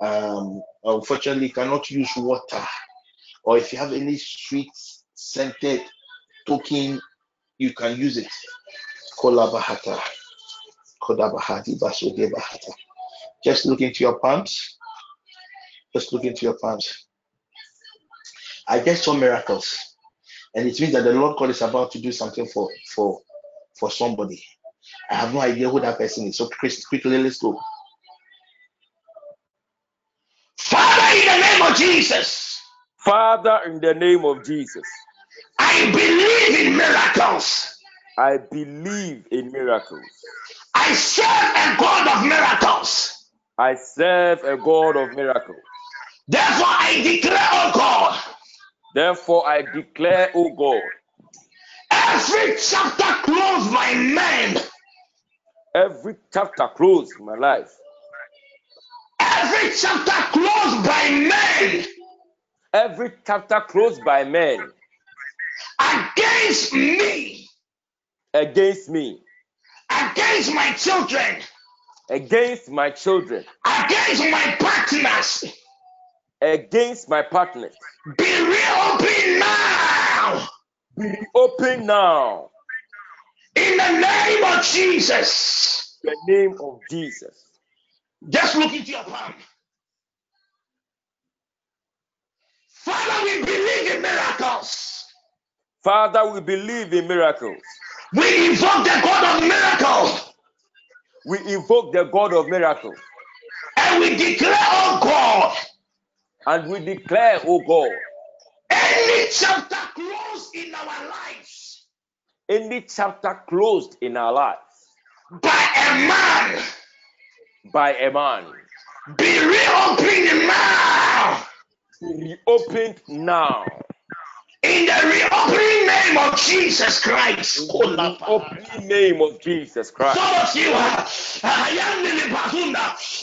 Um, unfortunately, you cannot use water. Or if you have any sweet scented token, you can use it. Just look into your palms. Just look into your palms. I just saw miracles. And it means that the Lord God is about to do something for for for somebody. I have no idea who that person is. So Chris, quickly, let's go. Father, in the name of Jesus. Father, in the name of Jesus. I believe in miracles. I believe in miracles. I serve a God of miracles. I serve a God of miracles. Therefore, I declare, oh God. Therefore, I declare, oh God. Every chapter closed by men. Every chapter closed my life. Every chapter closed by men. Every chapter closed by men. Against me. Against me. Against my children. Against my children. Against my partners. Against my partners. Be reopened now. Be open now. In the name of Jesus. In the name of Jesus. Just look into your palm. Father, we believe in miracles. Father, we believe in miracles. We invoke the God of miracles. We invoke the God of miracles. And we declare, oh God. And we declare, oh God. Any chapter closed in our lives. Any chapter closed in our lives. By a man. By a man. Be reopened now. Be reopened now. In the reopening name of Jesus Christ. In the reopening name of Jesus Christ. Some of you, uh, uh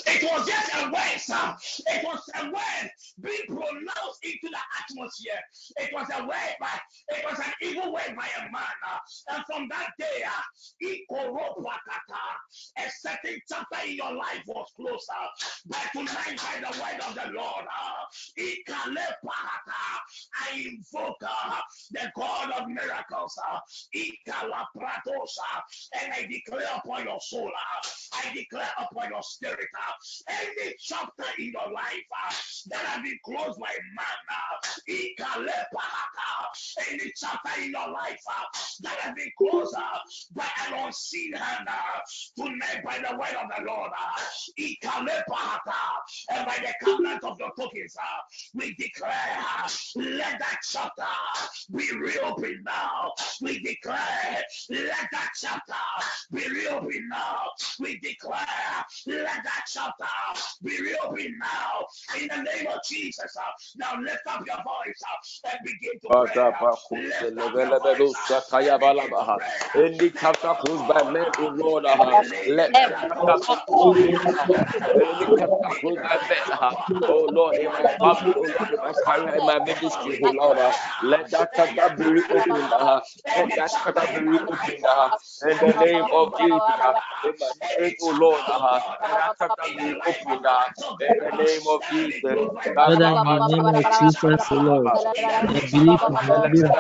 it was just a word, sir. It was a word being pronounced into the atmosphere. It was a word, but it was an evil word by a man. Uh, and from that day, uh, uh a certain chapter in your life was closer. But tonight, by the word of the Lord, I invoke the God of miracles, uh, uh, and I declare upon your soul, uh, I declare upon your spirit, uh, any chapter in your life uh, that has been closed by man, uh, any chapter in your life that has been closed by an unseen hand, tonight by the word of the Lord, and by the covenant of the tokens, we declare, let that chapter be reopened now. We declare, let that chapter be reopened now. We declare, let that chapter be reopened now. In the name of Jesus. Uh, now lift up your voice uh, and begin to pray. Uh, lift up your voice, uh, Any uh, chapter closed by men, oh, oh, O Lord, uh, let chapter closed by men, oh Lord, in my family, oh in my career, in my ministry, oh Lord, let uh, let that uh, in the name of Jesus, in Lord, that uh, in the name of Jesus. Father, in the name of Jesus, Lord, I believe in the.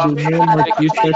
In the name of Jesus,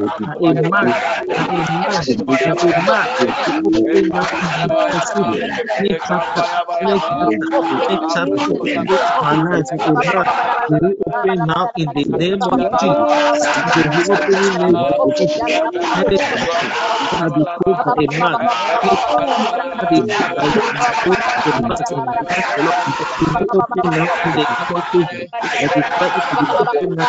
open now in the name of Jesus. The opening name of Jesus. Let it shall be called for a man. It shall be the master of the Lord. The opening now in the name of Jesus. Let it shall be called for a man.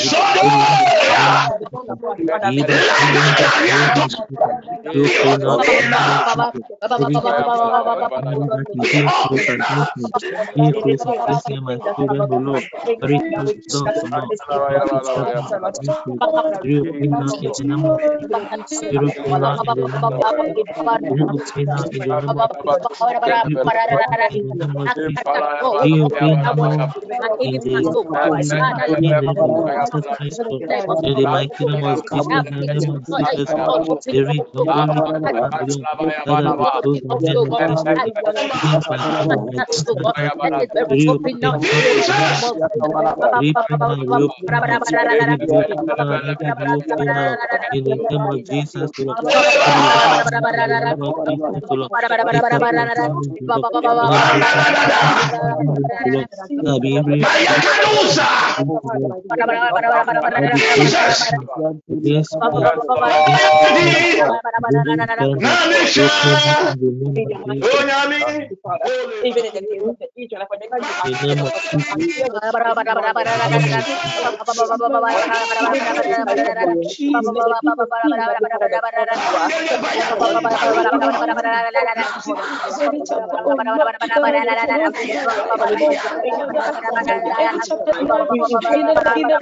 Para of Christ, in the mighty name of Jesus, in the name of Jesus, every government that is opposed to the Christ, against my life, against my life, reopen my in the name of Jesus, in the name of Jesus, Lord. Lord, every tidak.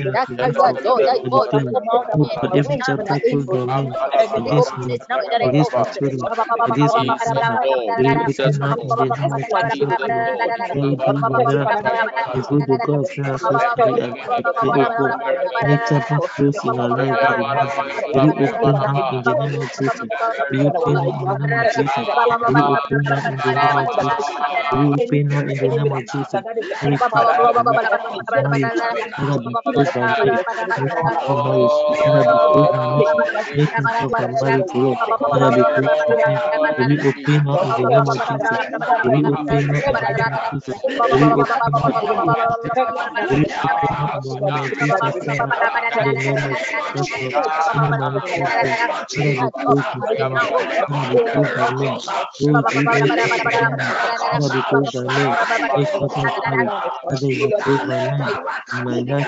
Reopen her Jesus. my life,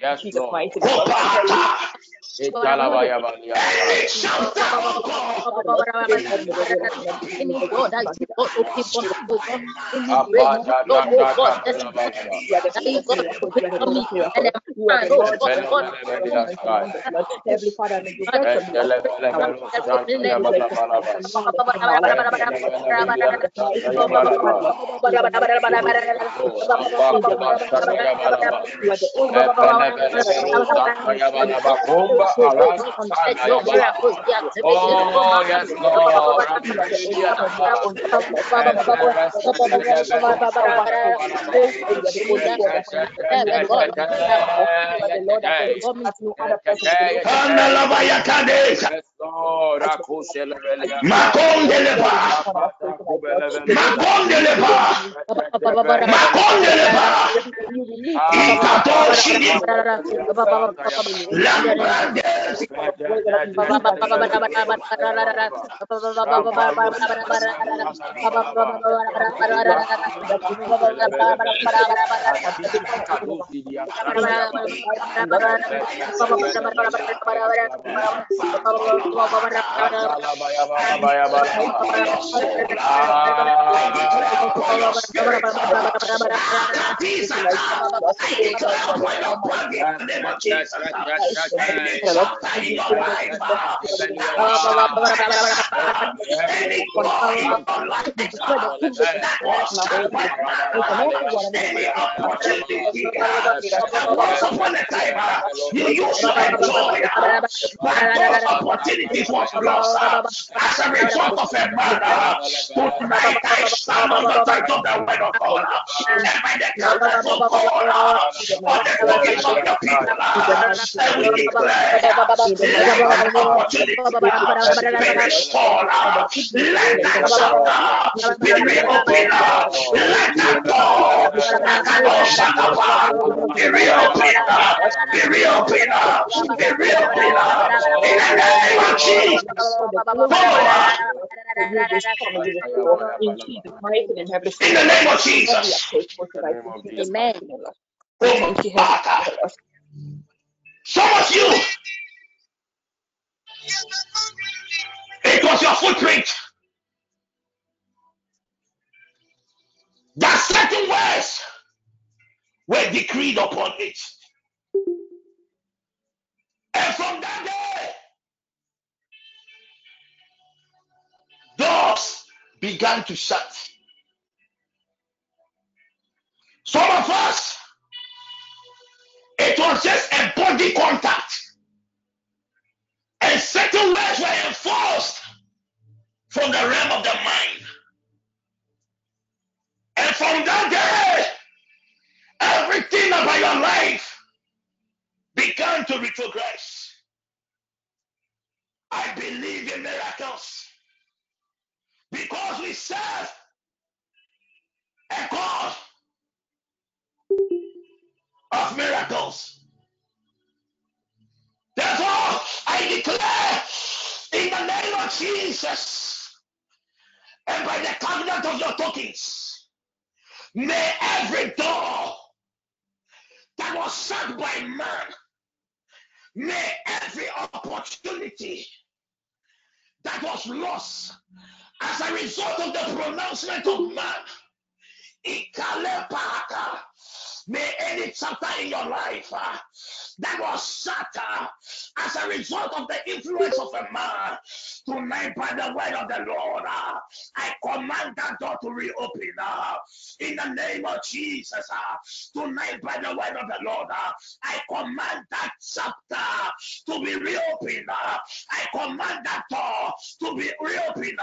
Yes, Lord. Bomba Yes, Lord, yes, on yes, Lord, yes, our yes, be yes, Oh, yes, Lord. Makondele Thank you. Any opportunities was lost as a result of a murder. Tonight I stand on the side of the word of God and by the covenant of God on the tokens of your people and we declare let that opportunity be restored. Let that chapter be reopened. Let that door that cannot shut up be reopened. Be reopened. Be reopened. In the name Jesus. In the name of Jesus. you, Some of you, it was your footprint. That certain words were decreed upon it. And from that day, doors began to shut. Some of us, it was just a body contact. And certain words were enforced from the realm of the mind. And from that day, everything about your life began to retrogress. I believe in miracles because we serve a God of miracles. Therefore, I declare in the name of Jesus and by the covenant of your tokens, may every door that was shut by man, may every opportunity that was lost as a result of the pronouncement of man, may any chapter in your life uh, that was uh, as a result of the influence of a man tonight by the word of the Lord, I command that door to reopen uh, in the name of Jesus. Uh, tonight by the word of the Lord, I command that chapter to be reopened. Uh, I command that door to be reopened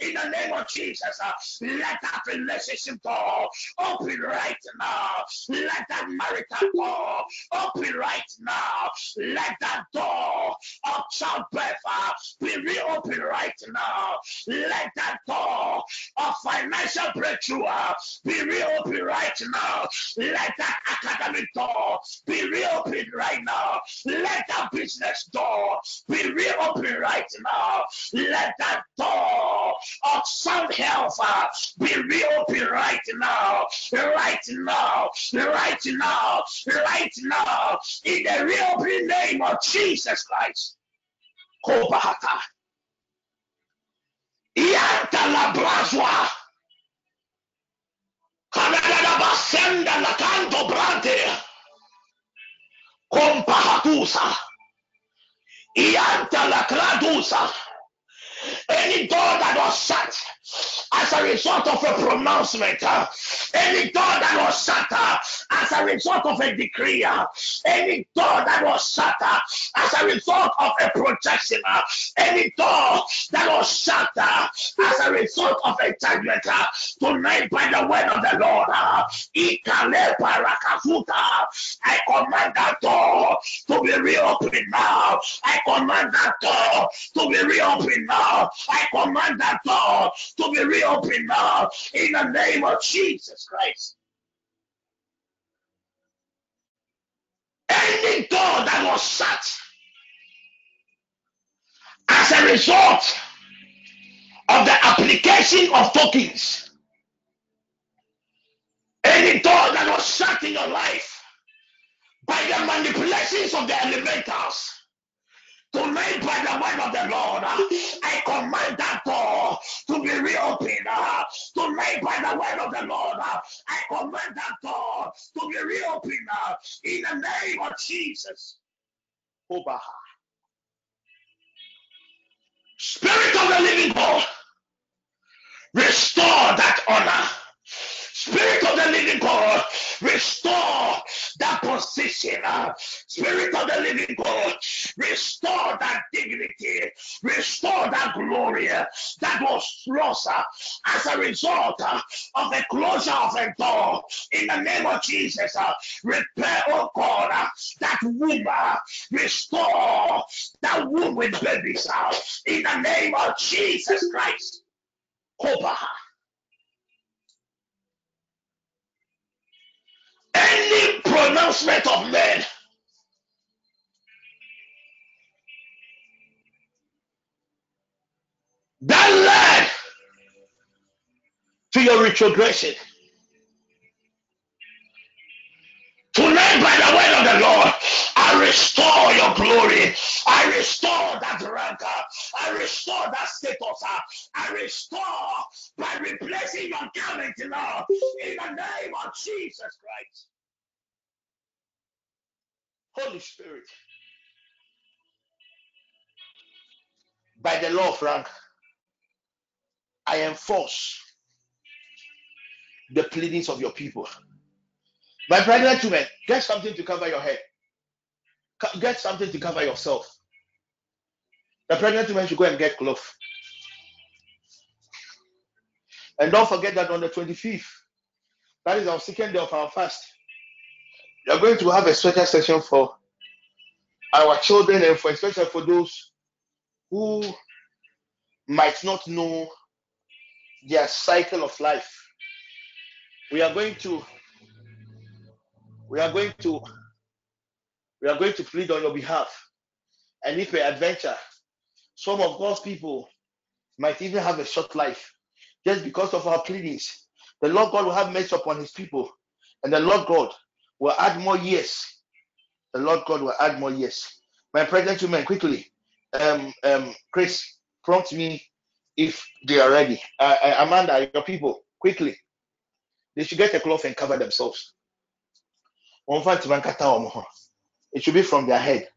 in the name of Jesus. Let that relationship door open right now. Let that marital door open right now. Let that door of childbirth uh, be reopened right now. Let that door of financial breakthrough uh, be reopened right now. Let that academic door be reopened right now. Let that business door be reopened right now. Let that door of sound health uh, be reopened right now. Right now. Right now. Right now. In the reopening name of Jesus Christ. Kobahata. Yanta la brazwa. Kanada basenda la canto brante. Compahatusa. Yanta la cladusa. Any door that was shut as a result of a pronouncement, uh, any door that was shut uh, as a result of a decree, uh, any door that was shut uh, as a result of a projection, uh, any door that was shut uh, as a result of a judgment, uh, tonight by the word of the Lord, uh, I command that door to be reopened now. I command that door to be reopened now. I command that door to be reopened now in the name of Jesus Christ. Any door that was shut as a result of the application of tokens, any door that was shut in your life by the manipulations of the elementals, Tonight, by the word of the Lord, I command that door to be reopened. Tonight, by the word of the Lord, I command that door to be reopened in the name of Jesus. Obaha. Spirit of the living God, restore that honor. Spirit of the living God, restore that position. Spirit of the living God, Restore that dignity. Restore that glory that was lost as a result of the closure of a door. In the name of Jesus, repair, oh God, that womb. Restore that womb with babies. In the name of Jesus Christ. Kobaha. Any pronouncement of men that led to your retrogression. Tonight, by the word of the Lord, I restore your glory. I restore that rank. I restore that status. I restore by replacing your garment, Lord, in the name of Jesus Christ. Holy Spirit, by the law of rank, I enforce the pleadings of your people. My pregnant women, get something to cover your head. Get something to cover yourself. The pregnant women should go and get cloth. And don't forget that on the 25th, that is our second day of our fast, we are going to have a special session for our children and for especially for those who might not know their cycle of life. We are going to we are going to we are going to plead on your behalf. And if a adventure, some of God's people might even have a short life just because of our pleadings. The Lord God will have mercy upon his people, and the Lord God will add more years. The Lord God will add more years. My pregnant women, quickly, um, um, Chris, prompt me if they are ready. Uh, uh, Amanda, your people, quickly. They should get a cloth and cover themselves. It should be from their head.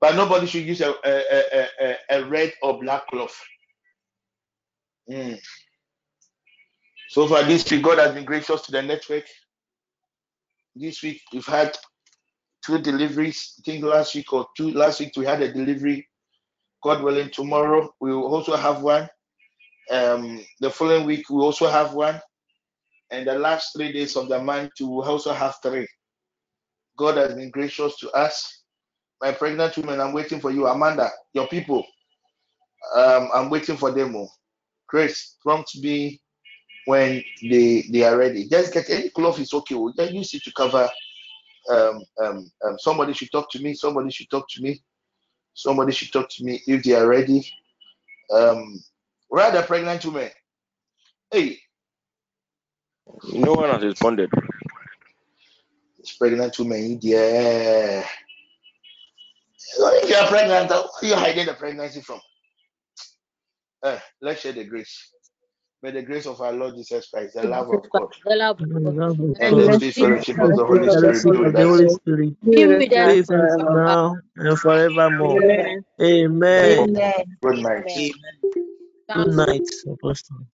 But nobody should use a, a, a, a red or black cloth. Mm. So far this week, God has been gracious to the network. This week we've had two deliveries. I think last week or two last week we had a delivery. God willing, tomorrow we will also have one. Um, the following week we also have one, and the last three days of the month we also have three. God has been gracious to us. My pregnant woman, I'm waiting for you. Amanda, your people, um, I'm waiting for them. Oh. Grace, prompt me when they they are ready. Just get any cloth is okay. We'll just use it to cover. Um, um, um, somebody should talk to me. Somebody should talk to me. Somebody should talk to me if they are ready. Um, the pregnant women? Hey. No one has responded It's pregnant women, yeah. if you're pregnant, where are you hiding the pregnancy from? Uh, let's share the grace. May the grace of our Lord Jesus Christ, the love of God, the love of God, and the sweet fellowship of the Holy Spirit be with us. Be with us now and forevermore. Amen. Good night. Good night, Apostle.